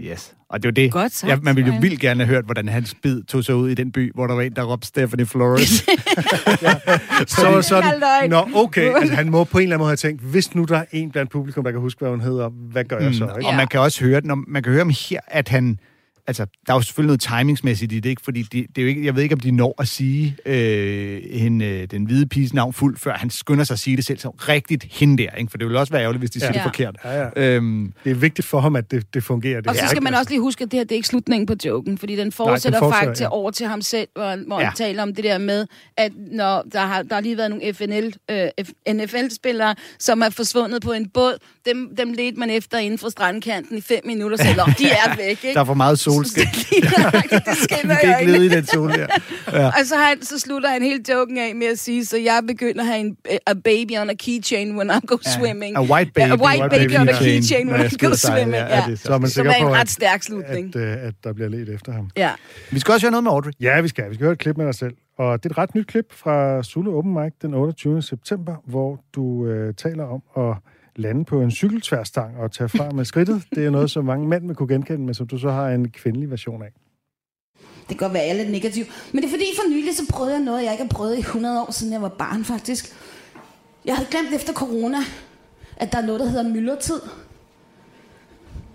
Yes. Og det er jo det. Godt sagt, ja, man ville jo vildt gerne have hørt, hvordan hans bid tog sig ud i den by, hvor der var en, der råbte Stephanie Flores. Så var sådan, nå okay, altså han må på en eller anden måde have tænkt, hvis nu der er en blandt publikum, der kan huske, hvad hun hedder, hvad gør jeg så? Mm, Ikke? Og man kan også høre, når man kan høre om her, at han... Altså, der er jo selvfølgelig noget timingsmæssigt i det, ikke? Fordi det, det er jo ikke, jeg ved ikke, om de når at sige øh, hende, øh, den hvide piges navn fuldt, før han skynder sig at sige det selv som rigtigt hende der, ikke? For det vil også være ærgerligt, hvis de siger Ja. det forkert. Ja, ja. Øhm, Det er vigtigt for ham, at det, det fungerer. Det Og så skal ikke- man også lige huske, at det her det er ikke slutningen på joken, fordi den fortsætter, fortsætter, faktisk ja. over til ham selv, hvor, hvor ja. Han taler om det der med, at når der har, der har lige været nogle FNL, øh, NFL-spillere, som er forsvundet på en båd, dem, dem ledte man efter inden for strandkanten i fem minutter, selvom de er væk, ikke? der er for meget solskin. Det skinner i ikke lede i den sol der. Ja. Og så, har han, så slutter han helt joken af med at sige, så jeg begynder at have en a baby on a keychain when I go swimming. A white baby. A white, White baby, baby on a keychain, when jeg I go swimming. Ja, Ja, det er Så er man sikker er en på, ret at, stærk slutning. at, øh, at der bliver let efter ham. Ja. Vi skal også høre noget med Audrey. Ja, vi skal. Vi skal høre et klip med dig selv. Og det er et ret nyt klip fra Zulu Open Mic den 28. september, hvor du øh, taler om at lande på en cykeltværstang og tage fra med skridtet. Det er noget, som mange mænd vil kunne genkende, men som du så har en kvindelig version af. Det kan godt være, jeg er lidt negativ. Men det er fordi, for nylig så prøvede jeg noget, jeg ikke har prøvet i 100 år, siden jeg var barn faktisk. Jeg havde glemt efter corona, at der er noget, der hedder myldretid.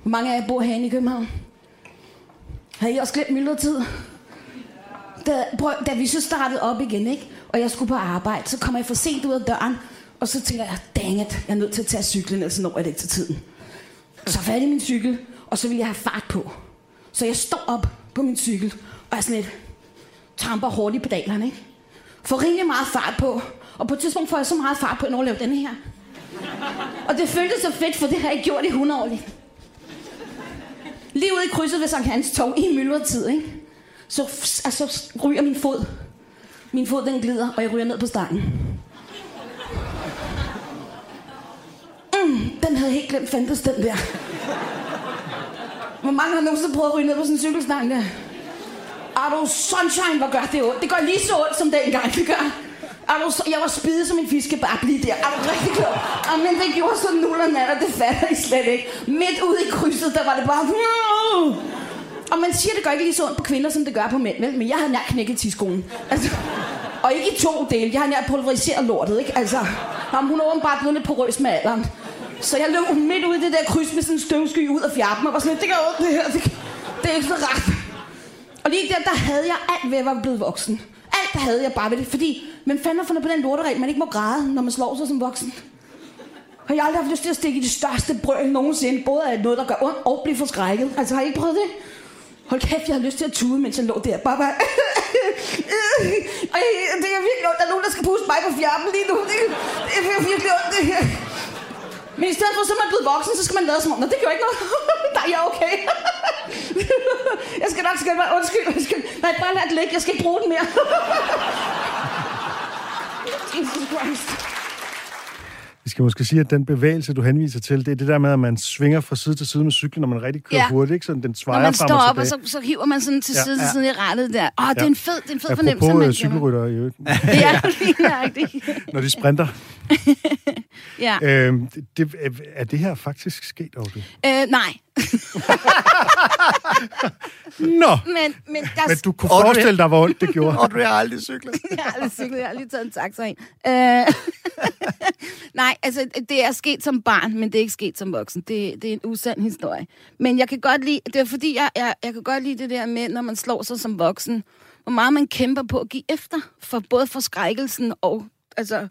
Hvor mange af jer bor herinde i København? Har I også glemt myldretid? Da, prøv, da vi så startede op igen, ikke? og jeg skulle på arbejde, så kom jeg for sent ud af døren, og så tænker jeg, dang it, jeg er nødt til at tage cyklen, ellers når jeg det ikke til tiden. Så fat i min cykel, og så vil jeg have fart på. Så jeg står op på min cykel, og jeg sådan lidt, tramper hårdt i pedalerne, ikke? Får rimelig meget fart på, og på et tidspunkt får jeg så meget fart på, at jeg når at lave denne her. Og det føltes så fedt, for det har jeg ikke gjort i 100 år. lige. Lige ude i krydset ved Sankt Hans tog i myldretid, ikke? Så, altså, ryger min fod. Min fod den glider, og jeg ryger ned på stangen. Mm, den havde helt glemt fandtes, den der. Hvor mange har nogensinde prøvet at ryge ned på sådan en cykelstang der? Er du sunshine, hvor gør det ondt? Det gør lige så ondt som dengang, det gør. Er du, jeg var spidet som en fiske, bare lige der. Er du rigtig klog? Og men det gjorde sådan nul og nat, og det fatter I slet ikke. Midt ude i krydset, der var det bare... Og man siger, det gør ikke lige så ondt på kvinder, som det gør på mænd, vel? Men jeg havde nær knækket tiskolen. Altså, og ikke i to dele. Jeg har nær pulveriseret lortet, ikke? Altså, ham, hun er åbenbart blevet lidt porøs med alderen. Så jeg løb midt ud i det der kryds med sådan en støvsky ud af mig og var sådan lidt, det gør ondt det her. Det, det er ikke så rart. Og lige der, der havde jeg alt ved at være blevet voksen. Alt der havde jeg bare ved det, fordi man fanden har fundet på den lorteregel, man ikke må græde, når man slår sig som voksen. Har jeg aldrig haft lyst til at stikke i det største brøl nogensinde, både af noget, der gør ondt, og blive forskrækket. Altså, har I ikke prøvet det? Hold kæft, jeg har lyst til at tude, mens jeg lå der. Bare bare... Ej, det er virkelig ondt. Der er nogen, der skal puste mig på fjerpen lige nu. Det, det er virkelig ondt, det her. Men i stedet for, så er man blevet voksen, så skal man lade som om, "Nå, det gør ikke noget. Nej, jeg er okay. jeg skal nok skælde mig. Undskyld. Jeg skal... Nej, bare lad det ligge. Jeg skal ikke bruge den mere. Jesus Christ. Vi skal måske sige, at den bevægelse, du henviser til, det er det der med, at man svinger fra side til side med cyklen, når man rigtig kører Ja. hurtigt, ikke? Sådan den Når svejer man frem står og op, og tilbage. så, så hiver man sådan til Ja. side til side i rettet der. Åh, det er Ja. en fed, det er en fed fornemmelse. Apropos man øh, mig. cykelrytter i øvrigt, Ja, lige nøjagtigt. når de sprinter. Ja. Øhm, det, er det her faktisk sket, Audrey? Øh, nej. Nå! Men, men der Men du kunne Audrey- forestille dig, hvor ondt det gjorde. Audrey har aldrig cyklet. jeg har aldrig cyklet, jeg har lige taget en taxa ind. Øh, nej, altså, det er sket som barn, men det er ikke sket som voksen. Det, det er en usand historie. Men jeg kan godt lide, det er fordi, jeg, jeg, jeg kan godt lide det der med, når man slår sig som voksen, hvor meget man kæmper på at give efter, for både forskrækkelsen og, altså,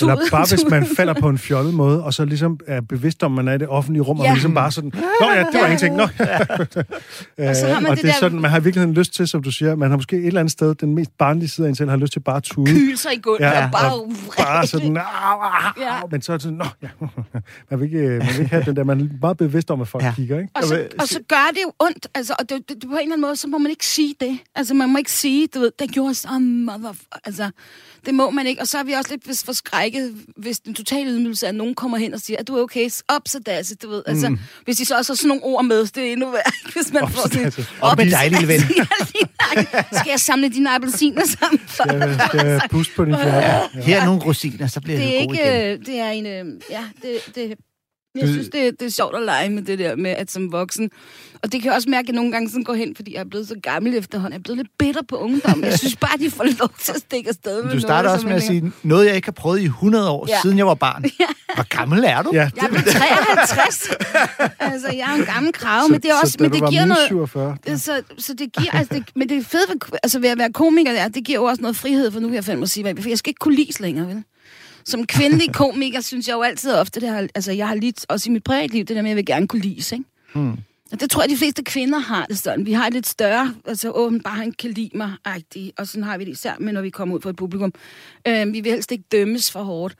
Eller bare hvis man falder på en fjollet måde, og så ligesom er bevidst om, man er i det offentlige rum, og Ja. man ligesom bare sådan, Nå ja, det var Ja. ingenting. Nå. Og så har man og det det er der- sådan, man har virkelig lyst til, som du siger, man har måske et eller andet sted, den mest barnlige side af en selv, har lyst til bare at tude. Kyle sig i gulvet, Ja, og bare... og bare sådan, au, au, Ja. men så er det sådan, nå, ja. man, vil ikke, man vil ikke have den der, man er meget bevidst om, at folk Ja. ja. kigger, ikke? Og så, og så gør det jo ondt, altså, og det, det, det, på en eller anden måde, så må man ikke sige det. Altså, man må ikke sige, du ved, det gjorde så mother... Altså, det må man ikke. Og så er vi også lidt forskrækket, hvis den totale ydmygelse er, at nogen kommer hen og siger, at du er okay, op så dasse, du ved. Altså, mm. hvis de så også har sådan nogle ord med, det er endnu værre, hvis man Op får så sådan... Op med dig, lille ven. Ja. Skal jeg samle dine appelsiner sammen? For? Jeg skal jeg puste på din fjerde. Her er nogle rosiner, så bliver Det det god ikke... igen. øh, Det er en... øh, Ja, det... det jeg synes, det, det er sjovt at lege med det der med, at som voksen... Og det kan jeg også mærke, at jeg nogle gange sådan går hen, fordi jeg er blevet så gammel efterhånden. Jeg er blevet lidt bitter på ungdom. Jeg synes bare, de får lov til at stikke afsted med Du starter noget, også med at jeg sige, noget jeg ikke har prøvet i 100 år, Ja. siden jeg var barn. Hvor gammel er du? Ja, Jeg er blevet 53. altså, jeg er en gammel krav, men det er også... så, men det giver noget... 47, Det, så, så det giver, altså det, men det er fedt ved, altså ved at være komiker der, det giver jo også noget frihed, for nu kan jeg fandme sige, hvad- for jeg skal ikke kunne lise længere, vel? Som kvindelig komiker, synes jeg jo altid ofte, det har, altså jeg har lidt, også i mit privatliv, det der med, at jeg vil gerne kunne lise, ikke? Hmm. Og det tror jeg, de fleste kvinder har det sådan. Vi har et lidt større, altså åbenbart han kan lide mig og sådan har vi det især med, når vi kommer ud for et publikum. Øh, vi vil helst ikke dømmes for hårdt.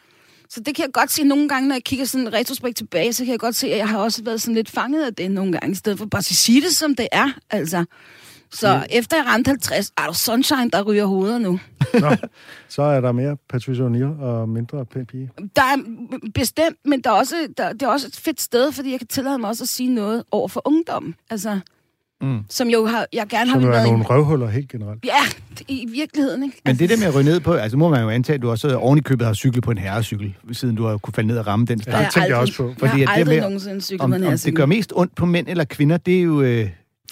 Så det kan jeg godt se nogle gange, når jeg kigger sådan retrospekt tilbage, så kan jeg godt se, at jeg har også været sådan lidt fanget af det nogle gange, i stedet for bare at sige det, som det er, altså. Så mm. efter jeg ramte 50, er der sunshine, der ryger hoveder nu. Nå, så er der mere Patricia O'Neill og mindre pæn pige. Der er bestemt, men der er også, der, det er også et fedt sted, fordi jeg kan tillade mig også at sige noget over for ungdommen. Altså, mm. som jo har, jeg gerne Som har jo er været... nogle røvhuller helt generelt. Ja, det- i virkeligheden, ikke? Men det der med at ryge ned på, altså må man jo antage, at du også oven i købet har cyklet på en herrecykel, siden du har kunne falde ned og ramme den Ja, start. det tænkte jeg aldrig- også på. Jeg Fordi har at det aldrig med- nogensinde cyklet Om, med en om det gør mest ondt på mænd eller kvinder, det er jo... Øh,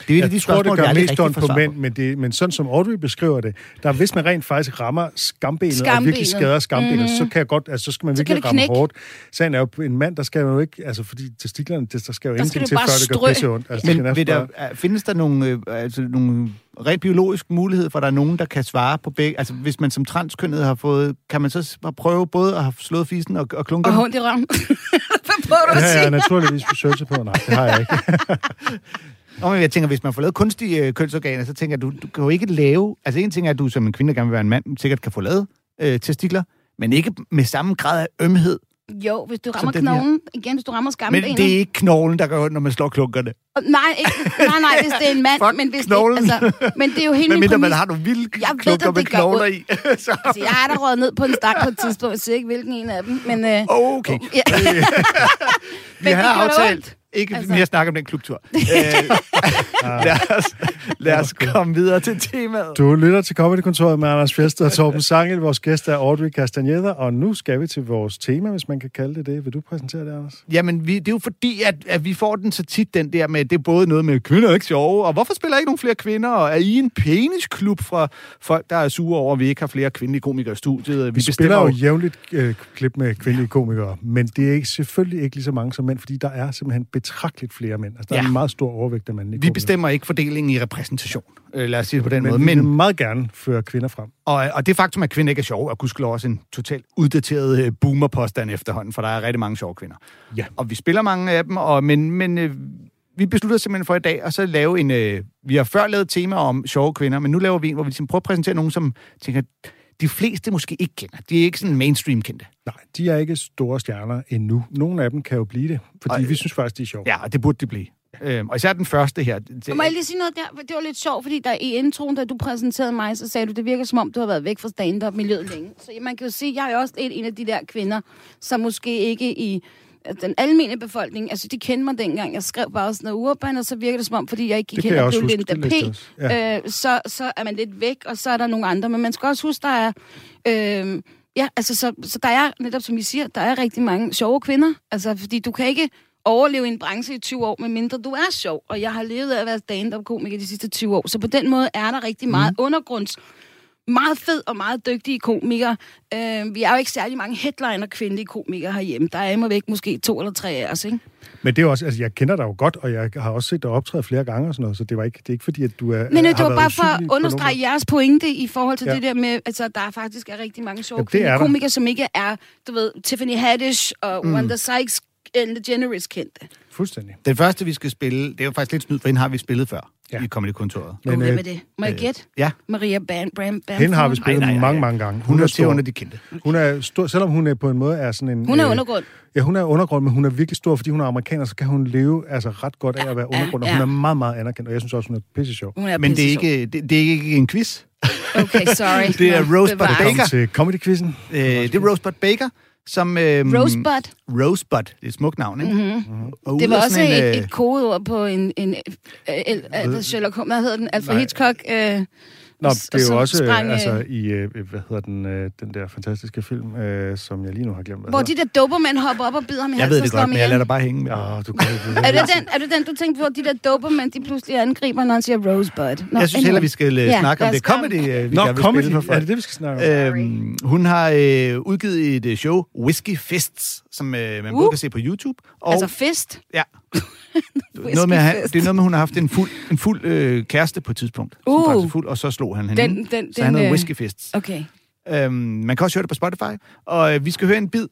det er af de Jeg tror, det gør mest ondt på mænd, men, det, men sådan som Audrey beskriver det, der hvis man rent faktisk rammer skambenet, og virkelig Skambenet. skader skambenet, Mhm. så kan jeg godt, altså så skal man Så virkelig det ramme knække. hårdt. Sagen er jo, en mand, der skal jo ikke, altså fordi testiklerne, det, der skal jo Der skal ingenting det til, før det gør strø. pisse ondt. Altså, det Men vil der, er- findes der nogle, øh, altså nogle rent biologisk mulighed for, at der er nogen, der kan svare på begge? Altså, hvis man som transkønnet har fået... Kan man så prøve både at have slået fisen og, og Og klunkerne? hånd i røven. Hvad prøver du at Ja, jeg har sige? naturligvis researchet på. Nej, det har jeg ikke. Nå, men jeg tænker, hvis man får lavet kunstige øh, kønsorganer, så tænker jeg, du, du kan jo ikke lave... Altså, en ting er, at du som en kvinde, der gerne vil være en mand, sikkert kan få lavet øh, testikler, men ikke med samme grad af ømhed. Jo, hvis du rammer den her. knoglen, igen, hvis du rammer Men skambenet. det er ikke knoglen, der gør ondt, når man slår klunkerne. Nej, ikke, nej, nej, hvis det er en mand. Fuck men, hvis knoglen. Det, altså, men det er jo hele Men min mindre man præmis. har nogle vilde Jeg ved, klunker at med knogler i. så, Altså, jeg er der røget ned på en stang på et tidspunkt, jeg siger ikke, hvilken en af dem, men... Øh, okay. ja. Vi Men har da aftalt. Ikke Altså. mere snak om den klubtur. Øh, lad os, lad os komme videre til temaet. Du lytter til Comedy-kontoret med Anders Fjester og Torben Sangel. Vores gæst er Audrey Castaneda, og nu skal vi til vores tema, hvis man kan kalde det det. Vil du præsentere det, Anders? Jamen, vi, det er jo fordi, at, at vi får den så tit, den der med, det er både noget med, kvinder er ikke sjove, og hvorfor spiller ikke nogen flere kvinder, og er I en penisklub fra folk, der er sure over, at vi ikke har flere kvindelige komikere i studiet? Vi bestemmer spiller jo jævnligt øh, klip med kvindelige komikere, men det er ikke, selvfølgelig ikke lige så mange som mænd, fordi der er simpelthen betragteligt flere mænd. Altså, der ja. er en meget stor overvægt af mandlige vi bestemmer ikke fordelingen i repræsentation. Øh, lad os sige det på den men måde. vi vil Men, meget gerne føre kvinder frem. og, og det faktum, at kvinder ikke er sjove, er gudskelov også en totalt uddateret øh, boomer-påstand efterhånden, for der er rigtig mange sjove kvinder. Ja. Og vi spiller mange af dem, og, men, men øh, vi besluttede simpelthen for i dag at så lave en... Øh, vi har før lavet tema om sjove kvinder, men nu laver vi en, hvor vi ligesom prøver at præsentere nogen, som tænker, de fleste måske ikke kender. De er ikke sådan mainstream kendte. Nej, de er ikke store stjerner endnu. Nogle af dem kan jo blive det, fordi Og- vi synes faktisk, de er sjove. Ja, og det burde det blive. Øhm, og især den første her. Det, Må jeg lige sige noget der? Det var lidt sjovt, fordi der i introen, da du præsenterede mig, så sagde du, det virker som om, du har været væk fra stand-up-miljøet længe. Så man kan jo sige, jeg er også en af de der kvinder, som måske ikke i altså, den almindelige befolkning, altså de kendte mig dengang, jeg skrev bare sådan noget urban, og så virker det som om, fordi jeg ikke Det blev huske, Linda. P, Ja. øh, så, så er man lidt væk, og så er der nogle andre. Men man skal også huske, der er... Øh, ja, altså, så, så der er, netop som I siger, der er rigtig mange sjove kvinder. Altså, fordi du kan ikke overleve i en branche i 20 år, medmindre du er sjov. Og jeg har levet af at være stand-up-komiker de sidste 20 år. Så på den måde er der rigtig meget mm. undergrunds meget fed og meget dygtige komikere. Øh, vi er jo ikke særlig mange headliner kvindelige komikere herhjemme. Der er immer væk måske to eller tre af os, ikke? Men det er også, altså jeg kender dig jo godt, og jeg har også set dig optræde flere gange og sådan noget, så det var ikke, det er ikke fordi, at du er Men øh, det var bare for at understrege nogen jeres pointe i forhold til Ja. det der med, altså der er faktisk er rigtig mange sjove Ja, er komikere, som ikke er, du ved, Tiffany Haddish og mm. Wanda Sykes Ellen DeGeneres kendte. Fuldstændig. Den første, vi skal spille, det er jo faktisk lidt snyd, for hende har vi spillet før Ja. ja. i Comedy-kontoret. Men, Men, Hvem øh, er det? Må jeg gætte? Ja, Maria Bam, Bram, Bam, Hende har vi spillet Nej, nej, nej, mange, ja. mange gange. hun er til stor. under de kendte. Hun er stor, selvom hun er på en måde er sådan en... Hun er øh, undergrund. Ja, hun er undergrund, men hun er virkelig stor, fordi hun er amerikaner, så kan hun leve altså, ret godt af at være Ja, undergrund, og ja. hun er meget, meget anerkendt, og jeg synes også, hun er pisse sjov. Hun er Men det er, ikke, det, det er ikke en quiz. Okay, sorry. Det er Rosebud. Baker. Velkommen til Comedy-quizzen. Øh, det er Rosebud Baker, som... Øhm, Rosebud. Rosebud, det er et smukt navn, ikke? Mm-hmm. Og Det var også en, et, øh, et kodeord på en, en, øh, el, øh, Sherlock Holmes, hvad hedder den? Alfred. Hitchcock. Øh, Nå, det er jo også sprang, øh, øh, altså, i, øh, hvad hedder den, øh, den der fantastiske film, øh, som jeg lige nu har glemt. Hvad Hvor hedder. de der dobermænd hopper op og bider ham i jeg halsen ved og det godt, men jeg lader dig bare hænge med. Åh, du kan ikke Er det, den, er det den, du tænkte på, de der dobermænd, de pludselig angriber, når han siger Rosebud? Nå, Jeg synes heller, vi skal Ja, snakke om det comedy, det. øh, vi Nå, gerne vil comedy, spille for er det det, vi skal snakke om? Øhm, hun har øh, udgivet et øh, show, Whiskey Fists, som øh, man Uh. både kan se på YouTube. Og, Altså fist. ja, noget med, han, det er noget med, hun har haft en fuld, en fuld øh, kæreste på et tidspunkt. Som Uh. faktisk er fuld, og så slog han hende. Den- den- så han den, hedder øh, Whiskey Fists. Okay. Øhm, man kan også høre det på Spotify. Og øh, vi skal høre en bid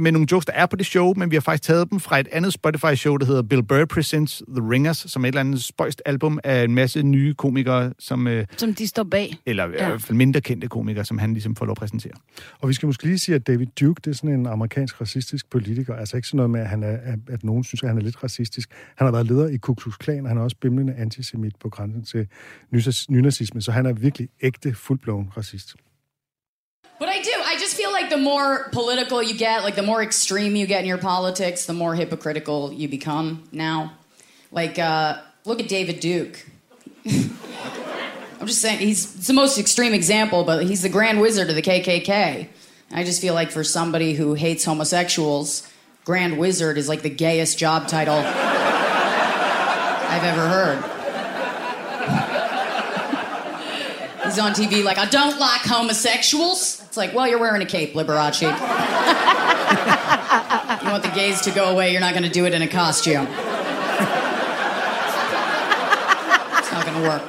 med nogle jokes, der er på det show, men vi har faktisk taget dem fra et andet Spotify-show, der hedder Bill Burr Presents The Ringers, som er et eller andet spøjst album af en masse nye komikere, som, øh, Som de står bag. eller ja. I hvert fald mindre kendte komikere, som han ligesom får lov at præsentere. Og vi skal måske lige sige, at David Duke, det er sådan en amerikansk racistisk politiker. Altså ikke sådan noget med, at, han er, at- nogen synes, at han er lidt racistisk. Han har været leder i Ku Klux Klan, og han er også bimlende antisemit på grænsen til nynazisme, så han er virkelig ægte, fuldblåen racist. But I do. I just feel like the more political you get, like the more extreme you get in your politics, the more hypocritical you become now. Like, uh, look at David Duke. I'm just saying, he's the most extreme example, but he's the grand wizard of the KKK. I just feel like for somebody who hates homosexuals, grand wizard is like the gayest job title I've ever heard. He's on TV like, I don't like homosexuals. It's like, well, you're wearing a cape, Liberace. you want the gays to go away, you're not going to do it in a costume. it's not going to work.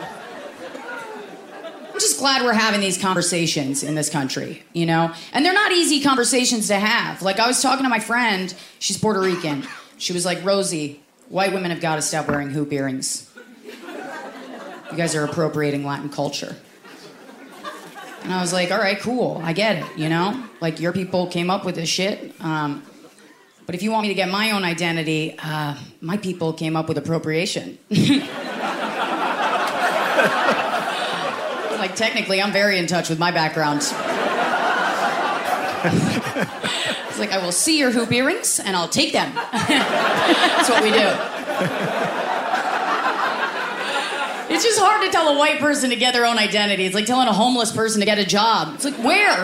I'm just glad we're having these conversations in this country, you know? And they're not easy conversations to have. Like, I was talking to my friend, she's Puerto Rican. She was like, Rosie, white women have got to stop wearing hoop earrings. You guys are appropriating Latin culture. And I was like, all right, cool. I get it, you know? Like, your people came up with this shit. Um, but if you want me to get my own identity, uh, my people came up with appropriation. like, technically, I'm very in touch with my background. it's like, I will see your hoop earrings and I'll take them. That's what we do. It's just hard to tell a white person to get their own identity. It's like telling a homeless person to get a job. It's like, where?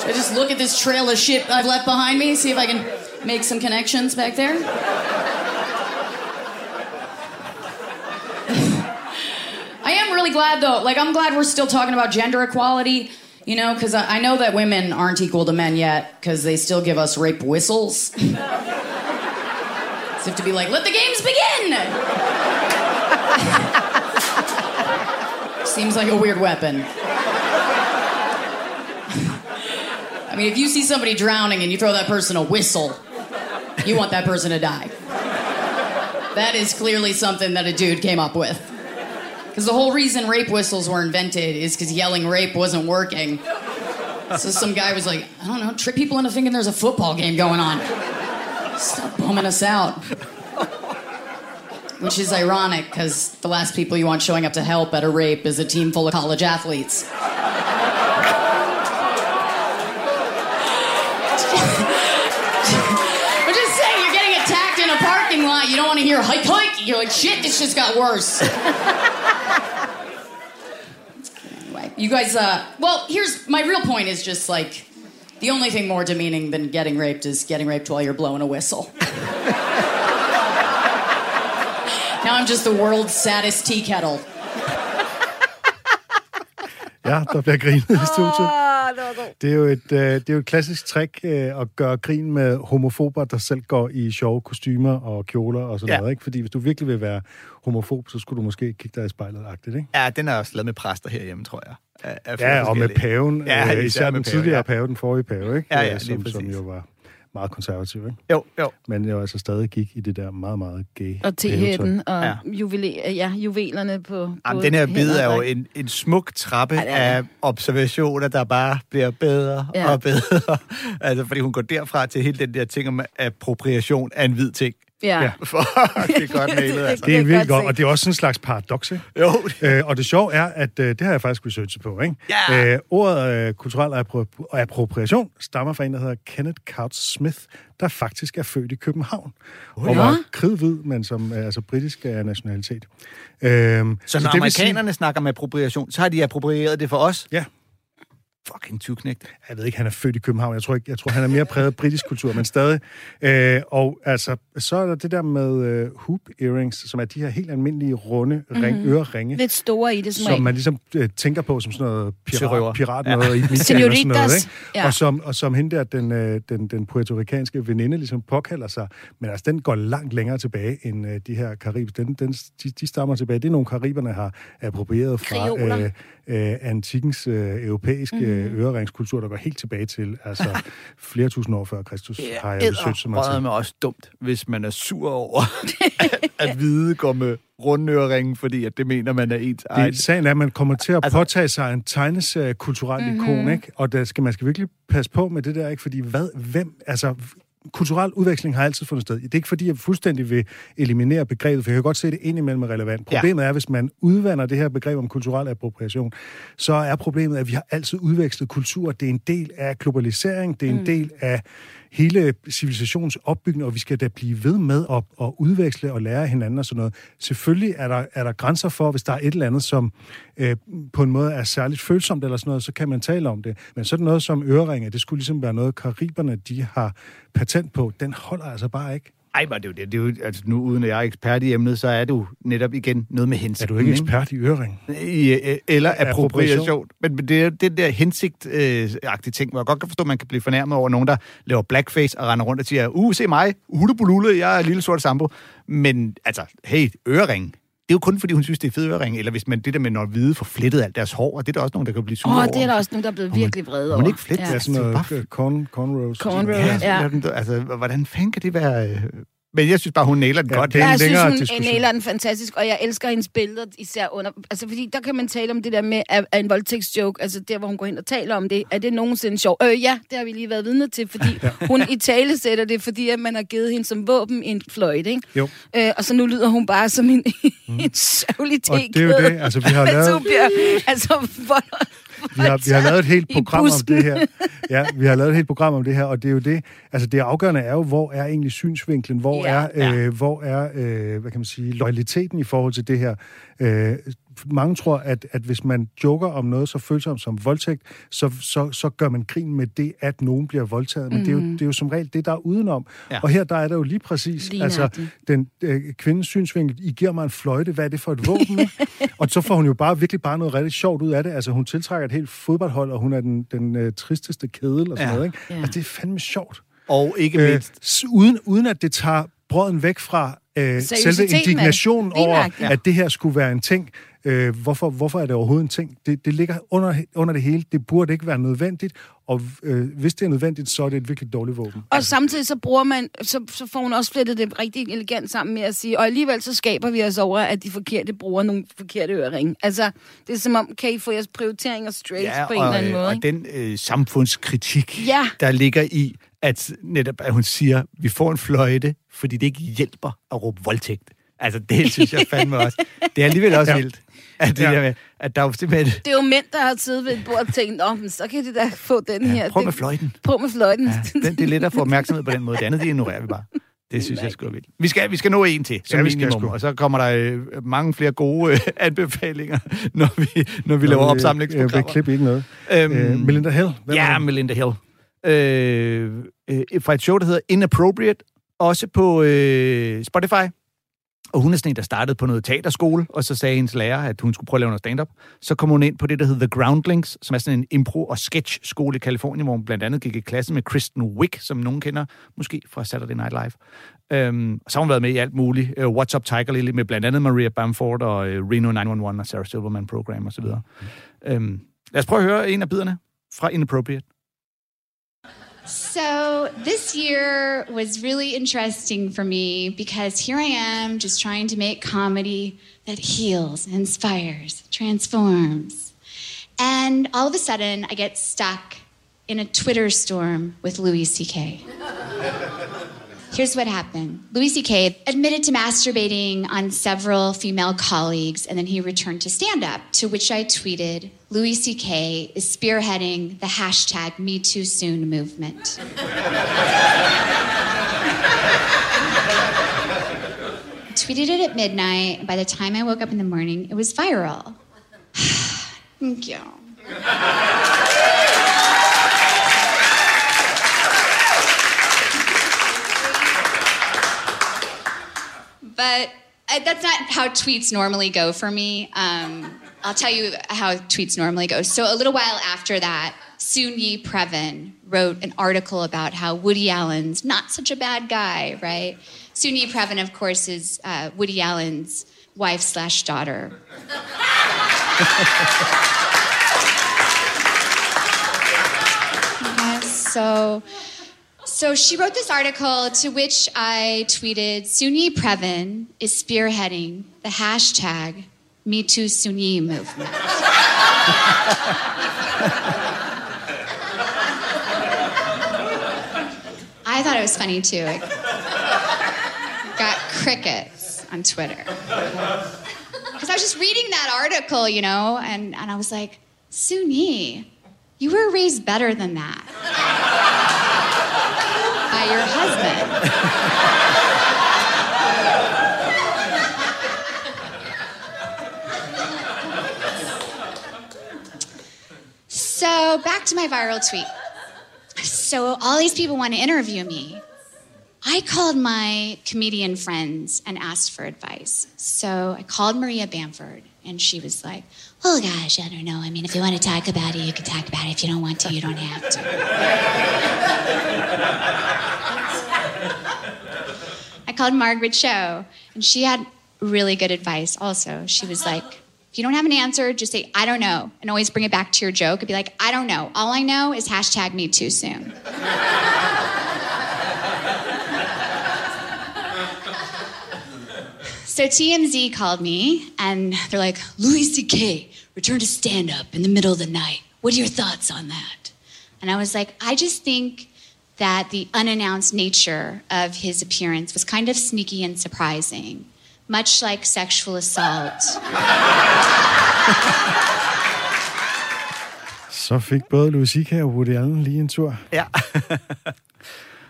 Should I just look at this trail of shit I've left behind me, see if I can make some connections back there? I am really glad, though. Like, I'm glad we're still talking about gender equality, you know, because I, I know that women aren't equal to men yet, because they still give us rape whistles. To be like, let the games begin! Seems like a weird weapon. I mean, if you see somebody drowning and you throw that person a whistle, you want that person to die. That is clearly something that a dude came up with. Because the whole reason rape whistles were invented is because yelling rape wasn't working. So some guy was like, I don't know, trick people into thinking there's a football game going on. Stop bumming us out. Which is ironic because the last people you want showing up to help at a rape is a team full of college athletes. I'm just saying, you're getting attacked in a parking lot. You don't want to hear hike hike. You're like, shit, this just got worse. anyway, you guys, uh, well, here's my real point is just like, the only thing more demeaning than getting raped is getting raped while you're blowing a whistle. now I'm just the world's saddest tea kettle. Ja, der bliver grinet i studiet. Det er jo et, øh, det er jo et klassisk trick øh, at gøre grin med homofober, der selv går i sjove kostymer og kjoler og sådan Ja. ja. noget. Ikke? Fordi hvis du virkelig vil være homofob, så skulle du måske kigge dig i spejlet-agtigt. Ikke? Ja, den er også lavet med præster herhjemme, tror jeg. Af, af Ja, og med paven. Ja, øh, især med den paven, tidligere ja. pave, den forrige pave, ikke? Ja, ja, Øh, som, som jo var meget konservativ, ikke? Jo, jo. Men jo altså stadig gik i det der meget, meget gay Og tehætten og Ja. ja. Juvele, ja, juvelerne på, på Jamen, den her bid er jo en, en smuk trappe Ja, af observationer, der bare bliver bedre Ja. og bedre. altså, fordi hun går derfra til hele den der ting om appropriation af en hvid ting. Ja. Ja. Fuck, det er godt mailet, altså. Det er virkelig godt og det er også en slags paradoks, ikke? Jo, Øh, og det sjove er, at øh, det har jeg faktisk researchet på, ikke? Ja. Øh, ordet øh, kulturel appro- appropriation stammer fra en, der hedder Kenneth Couch Smith, der faktisk er født i København. og Nå. var kridhvid, men som er altså britisk af nationalitet. Øh, så når det vil sige- amerikanerne snakker om appropriation, så har de approprieret det for os. Ja, Fucking tyvknægt. jeg ved ikke, han er født i København. Jeg tror, ikke, jeg tror han er mere præget af britisk kultur, men stadig. Øh, og altså, så er der det der med øh, hoop earrings, som er de her helt almindelige runde ring, mm-hmm. øreringe. Lidt store i det, som, som man ligesom øh, tænker på som sådan noget pirat, pirat noget ja. i Michigan og sådan noget, ikke? Ja. Og, som, og som hende der, den, øh, den, den puertoricanske veninde, ligesom påkalder sig. Men altså, den går langt længere tilbage end øh, de her karib. Den, den, de, de stammer tilbage. Det er nogle kariberne har approprieret fra Kreoler. øh, øh, antikkens øh, europæiske Mhm. mm. øreringskultur, der går helt tilbage til altså flere tusind år før Kristus, har jeg besøgt så meget til. er også dumt, hvis man er sur over, at, at hvide går med rundøreringen, fordi at det mener man er ens egen. Det, sagen er, at man kommer til at Altså- altså, påtage sig en tegneserie kulturel mm-hmm. ikon, ikke? Og der skal, man skal virkelig passe på med det der, ikke? Fordi hvad, hvem, altså, kulturel udveksling har altid fundet sted. Det er ikke fordi, jeg fuldstændig vil eliminere begrebet, for jeg kan godt se det indimellem er relevant. Ja. Problemet er, hvis man udvander det her begreb om kulturel appropriation, så er problemet, at vi har altid udvekslet kultur. Det er en del af globalisering, det er en mm. del af hele civilisations opbygning, og vi skal da blive ved med at, at udveksle og lære hinanden og sådan noget. Selvfølgelig er der, er der grænser for, hvis der er et eller andet, som øh, på en måde er særligt følsomt eller sådan noget, så kan man tale om det. Men sådan noget som øreringe, det skulle ligesom være noget, kariberne de har patent på. Den holder altså bare ikke. Ej, men det er jo det. det er jo, altså nu, uden at jeg er ekspert i emnet, så er jo netop igen noget med Er hensigt. du ikke ekspert i øring? I, øh, eller appropriation. Men, men det er den der hensigtagtige ting, hvor jeg godt kan forstå, at man kan blive fornærmet over nogen, der laver blackface og render rundt og siger, uh, se mig, hulebulule, jeg er lille sort sambo. Men altså, hey, ørering. Det er jo kun, fordi hun synes, det er fed ørering. Eller hvis man det der med, når hvide får flettet alt deres hår, og det er der også nogen, der kan blive sure Åh, over. det er der også nogen, der er blevet virkelig vrede må over. man ikke flette Ja, Ja, sådan det er noget øh, corn, cornrows. Cornrows, Ja, Ja. altså, hvordan fanden kan det være... Men jeg synes bare, hun nailer den Ja, godt. det er Jeg synes, hun diskussion. nailer den fantastisk, og jeg elsker hendes billeder, især under... Altså, fordi der kan man tale om det der med, at, en voldtægtsjoke, altså der, hvor hun går hen og taler om det, er det nogensinde sjov? Øh, ja, det har vi lige været vidne til, fordi ja. hun i tale sætter det, fordi at man har givet hende som våben en fløjte, ikke? Jo. Øh, og så nu lyder hun bare som en, en sørgelig Og det er jo det, altså vi har lavet... altså, Vi har, vi har lavet et helt program om det her. Ja, vi har lavet et helt program om det her, og det er jo det, altså det afgørende er jo, hvor er egentlig synsvinklen, hvor Ja. er, øh, hvor er øh, hvad kan man sige, loyaliteten i forhold til det her. Øh, mange tror, at, at hvis man joker om noget så følsomt som voldtægt, så, så, så gør man grin med det, at nogen bliver voldtaget. Men mm. det, er jo, det er jo som regel det, der er udenom. Ja. Og her der er der jo lige præcis, Lige altså den øh, kvindens synsvinkel, I giver mig en fløjte, hvad er det for et våben? og så får hun jo bare virkelig bare noget rigtig sjovt ud af det. Altså hun tiltrækker et helt fodboldhold, og hun er den, den øh, tristeste kedel og sådan Ja. noget. Ikke? Ja. Altså det er fandme sjovt. Og ikke Øh, mindst... s- uden, uden at det tager brøden væk fra øh, selve indignationen over, at det her skulle være en ting. Øh, hvorfor, hvorfor er det overhovedet en ting? Det, det ligger under, under det hele. Det burde ikke være nødvendigt, og øh, hvis det er nødvendigt, så er det et virkelig dårligt våben. Og samtidig så bruger man, så, så får hun også flettet det rigtig elegant sammen med at sige, og alligevel så skaber vi os over, at de forkerte bruger nogle forkerte øreringe. Altså, det er som om, kan I få jeres prioriteringer straight ja, på en og, eller anden øh, måde, og ikke? den øh, samfundskritik, Ja. der ligger i, at netop at hun siger, vi får en fløjte, fordi det ikke hjælper at råbe voldtægt. Altså, det synes jeg fandme også. Det er alligevel også. Ja. vildt, at, det Ja. der med, at der er simpelthen... Det er jo mænd, der har siddet ved et bord og tænkt, men så kan de da få den her. Prøv med Det- fløjten. Prøv med fløjten. Ja, den, det er let at få opmærksomhed på den måde. Det andet, det ignorerer vi bare. Det synes jeg sgu er vildt. Vi skal, vi skal nå en til, som Ja, ja, vi skal minimum, og så kommer der øh, mange flere gode øh, anbefalinger, når vi, når vi laver Jeg opsamlingsprogrammer. vil klippe ikke noget. Øhm, Øh, Melinda Hill. Hvem Ja? Melinda Hill. Øh, øh, fra et show, der hedder Inappropriate, også på øh, Spotify. Og hun er sådan en, der startede på noget teaterskole, og så sagde hendes lærer, at hun skulle prøve at lave noget stand-up. Så kom hun ind på det, der hedder The Groundlings, som er sådan en impro- og sketch-skole i Kalifornien, hvor hun blandt andet gik i klasse med Kristen Wiig, som nogen kender, måske fra Saturday Night Live. Øhm, og så har hun været med i alt muligt. Uh, What's Up Tiger Lily med blandt andet Maria Bamford og uh, Reno 911 og Sarah Silverman Program osv. Øhm, lad os prøve at høre en af biderne fra Inappropriate. So, this year was really interesting for me because here I am just trying to make comedy that heals, inspires, transforms. And all of a sudden, I get stuck in a Twitter storm with Louis C.K. Here's what happened Louis C.K. admitted to masturbating on several female colleagues, and then he returned to stand up, to which I tweeted Louis C.K. is spearheading the hashtag MeTooSoon movement. Tweeted it at midnight. By the time I woke up in the morning, it was viral. Thank you. but I, that's not how tweets normally go for me. Um, I'll tell you how tweets normally go. So a little while after that, Sunyi Previn wrote an article about how Woody Allen's not such a bad guy, right? Sunyi Previn, of course, is uh, Woody Allen's wife slash daughter. so so she wrote this article to which I tweeted Sunyi Previn is spearheading the hashtag MeTooSunyi movement. I thought it was funny too. I got crickets on Twitter. Because I was just reading that article, you know, and, and I was like, Sunyi, you were raised better than that by your husband. So back to my viral tweet. So all these people want to interview me. I called my comedian friends and asked for advice. So I called Maria Bamford, and she was like, "Oh gosh, I don't know. I mean, if you want to talk about it, you can talk about it. If you don't want to, you don't have to." I called Margaret Cho, and she had really good advice. Also, she was like, "If you don't have an answer, just say I don't know, and always bring it back to your joke. And be like, I don't know. All I know is hashtag Me Too Soon." So TMZ called me and they're like, Louis C.K. returned to stand up in the middle of the night. What are your thoughts on that? And I was like, I just think that the unannounced nature of his appearance was kind of sneaky and surprising, much like sexual assault. Så fik både Louis C.K. og Woody Allen lige en tur. Ja.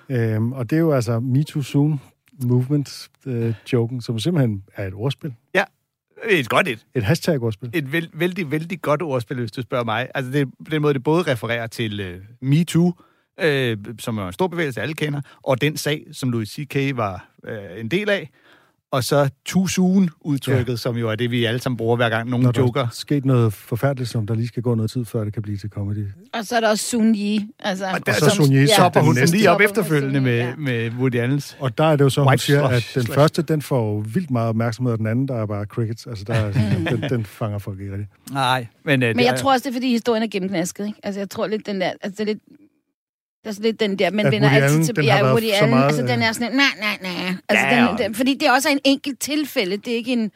Øhm, og det er jo altså Me Too Movement-joken, som simpelthen er et ordspil. ja. Et godt et. Et hashtag-ordspil. Et vældig, vældig, vældig godt ordspil, hvis du spørger mig. Altså, det på den måde, det både refererer til uh, MeToo, øh, som er en stor bevægelse, alle kender, og den sag, som Louis C.K. var øh, en del af, og så too soon-udtrykket, ja. som jo er det, vi alle sammen bruger, hver gang nogen Når der joker. er sket noget forfærdeligt, som der lige skal gå noget tid, før det kan blive til comedy. Og så er der også Sun Yi. Altså, Og der, Og så Sun Yi, ja. så topper den hun lige op efterfølgende med, ja. med Woody Allens. Og der er det jo så, hun White siger, slush, at den slush. første, den får vildt meget opmærksomhed, og den anden, der er bare crickets. Altså, der er, den, den fanger folk ikke rigtigt. Nej, men... Øh, Men jeg tror også, det er, fordi historien er gennemknasket. Ikke? Altså, jeg tror lidt, den der... Altså, det er lidt, der er sådan lidt den der, man At vender Woody altid til... den har været Woody Allen, meget, altså, den øh, er sådan en, nej, nej, nej. Altså, Ja, den, den, fordi det er også en enkelt tilfælde. Det er ikke en,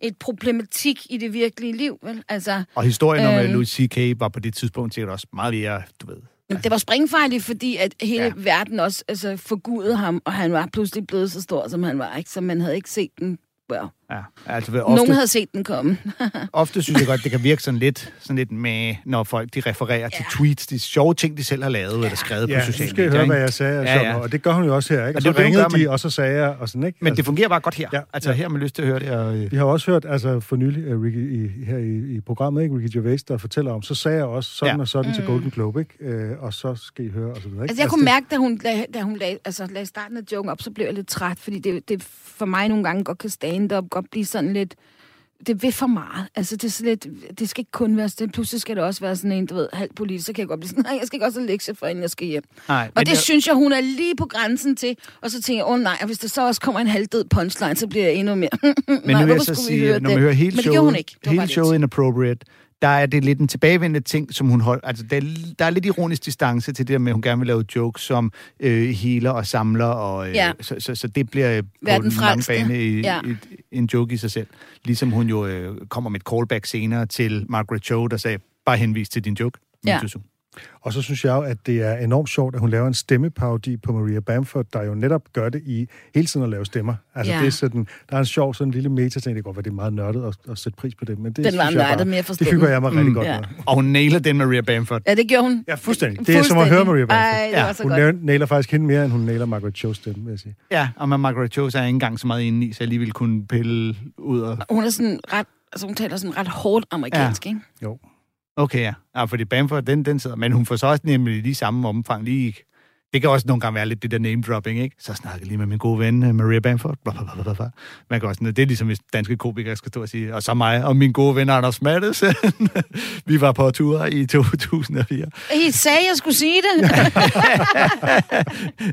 et problematik i det virkelige liv, vel? Altså, Og historien om, at Øhm. Louis C.K. var på det tidspunkt sikkert også meget mere, du ved... det var springfejligt, fordi at hele Ja. ja. verden også altså, forgudede ham, og han var pludselig blevet så stor, som han var, ikke? Så man havde ikke set den... Well, Ja, altså, ved, Nogen ofte, havde set den komme. ofte synes jeg godt, det kan virke sådan lidt, sådan lidt med, når folk de refererer til tweets, de sjove ting, de selv har lavet eller skrevet Ja, på sociale skal I medier. høre, ikke? hvad jeg sagde. Ja, Ja, ja. ja. Og det gør hun jo også her, ikke? Og, Og så det ringede gør, men- de, og så sagde jeg, og sådan, ikke? Men det fungerer bare godt her. Ja, altså, ja. her har man lyst til at høre det. Og, øh, Vi har også hørt, altså for nylig, uh, Ricky, i, her i, i programmet, ikke? Ricky Gervais, der fortæller om, så sagde jeg også sådan Ja. ja. og sådan mm. til Golden Globe, ikke? Øh, og så skal I høre, og så videre, ikke? Altså, jeg kunne det- mærke, da hun, da, da hun lagde, altså, lagde starten af joken op, så blev jeg lidt træt, fordi det, det for mig nogle gange godt kan stand op, godt blive sådan lidt... Det vil for meget. Altså, det, er så lidt, det skal ikke kun være sådan. Pludselig skal det også være sådan en, du ved, halv politisk. Så kan jeg godt blive sådan, nej, jeg skal ikke også have lektier for, inden jeg skal hjem. nej, Og det jeg- synes jeg, hun er lige på grænsen til. Og så tænker jeg, åh oh, nej, og hvis der så også kommer en halvdød punchline, så bliver jeg endnu mere... Men nej, nu vil jeg så skulle vi sige, høre når man hører hele showet, hele showet Inappropriate, der er det lidt en tilbagevendende ting, som hun holder. Altså, der, er- der er lidt ironisk distance til det der med, at hun gerne vil lave jokes som øh, healer og samler, og, øh, Ja. så, så, så det bliver øh, på Vær den lange bane i, Ja. i, en joke i sig selv. Ligesom hun jo øh, kommer med et callback senere til Margaret Cho, der sagde, bare henvis til din joke. Ja. Og så synes jeg jo, at det er enormt sjovt, at hun laver en stemmeparodi på Maria Bamford, der jo netop gør det i hele tiden at lave stemmer. Altså, Ja. det er sådan, der er en sjov sådan en lille meta-ting. Det kan godt være, det er meget nørdet at, at sætte pris på det, men det Den var nørdet, bare, men jeg Det forstod hygger jeg mig rigtig Mm. godt Ja. med. Og hun nailer den Maria Bamford. Ja, det gjorde hun. Ja, fuldstændig. Det er som at høre Maria Bamford. Ej, det Ja, var så Hun godt. nailer faktisk hende mere, end hun nailer Margaret Cho's stemme, vil jeg sige. Ja, og med Margaret Cho, er jeg ikke engang så meget inde i, så jeg lige ville kunne pille ud og... Hun er sådan ret... Altså, hun taler sådan ret hårdt amerikansk, ja. ikke? Jo. Okay, ja. ja fordi Bamford, den, den sidder. Men hun får så også nemlig lige samme omfang lige... Det kan også nogle gange være lidt det der name-dropping, ikke? Så snakker lige med min gode ven, øh, Maria Bamford. Bla, bla, bla, bla, bla. Man kan også, det er ligesom, hvis danske komikere skal stå og sige, og så mig og min gode ven Anders Mattesen. Vi var på tur i 2004. I sagde, jeg skulle sige det.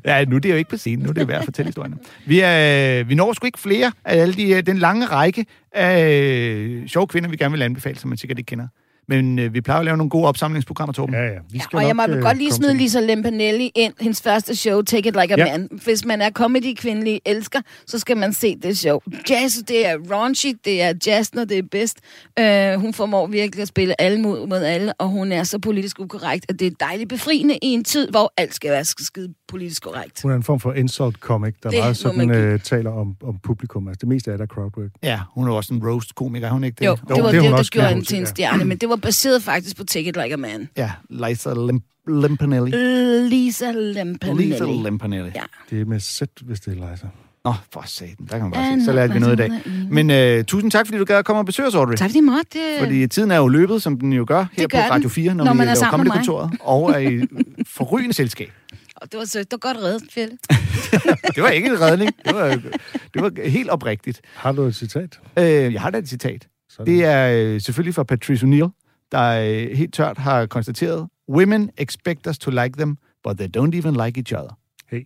Ja, nu er det jo ikke på scenen, nu er det værd at fortælle historierne. Vi, er, vi når sgu ikke flere af alle de, øh, den lange række af øh, sjove kvinder, vi gerne vil anbefale, som man sikkert ikke kender. Men øh, vi plejer at lave nogle gode opsamlingsprogrammer, Torben. Ja, ja. Vi skal Og jeg må nok, øh, godt lige smide Lisa Lempanelli ind, hendes første show, Take It Like a Ja. Man. Hvis man er comedy-kvindelig elsker, så skal man se det show. Jazz, det er raunchy, det er jazz, når det er bedst. Uh, hun formår virkelig at spille alle mod, mod alle, og hun er så politisk ukorrekt, at det er dejligt befriende i en tid, hvor alt skal være skide politisk korrekt. Hun er en form for insult comic, der Det meget sådan øh, taler om, om publikum. Altså det meste af det er crowdwork. Ja, hun er også en roast-komiker, er hun ikke det? Jo, det var det er det, hun der også, gjorde kan hende til en stjerne, men det var baseret faktisk på Take It Like a Man. Ja, Lisa Lim- Limpanelli. Lisa Lempanelli. Lisa Limpanelli. Ja. Det er med sæt, hvis det er Liza. Nå, for satan, der kan man bare se. Så lærte vi noget i dag. Men øh, tusind tak, fordi du gad at komme og besøge os, Audrey. Tak fordi måtte. Det... Fordi tiden er jo løbet, som den jo gør her på gør den, Radio 4, når, når vi man er laver sammen med. Comedy-kontoret, og er i forrygende selskab. Og det var sødt. Det var godt reddet, Fjelle. Det var ikke en redning. Det var, det var helt oprigtigt. Har du et citat? Øh, jeg har da et citat. Sådan. Det er øh, selvfølgelig fra Patrice O'Neill, der øh, helt tørt har konstateret, Women expect us to like them, but they don't even like each other. Hey,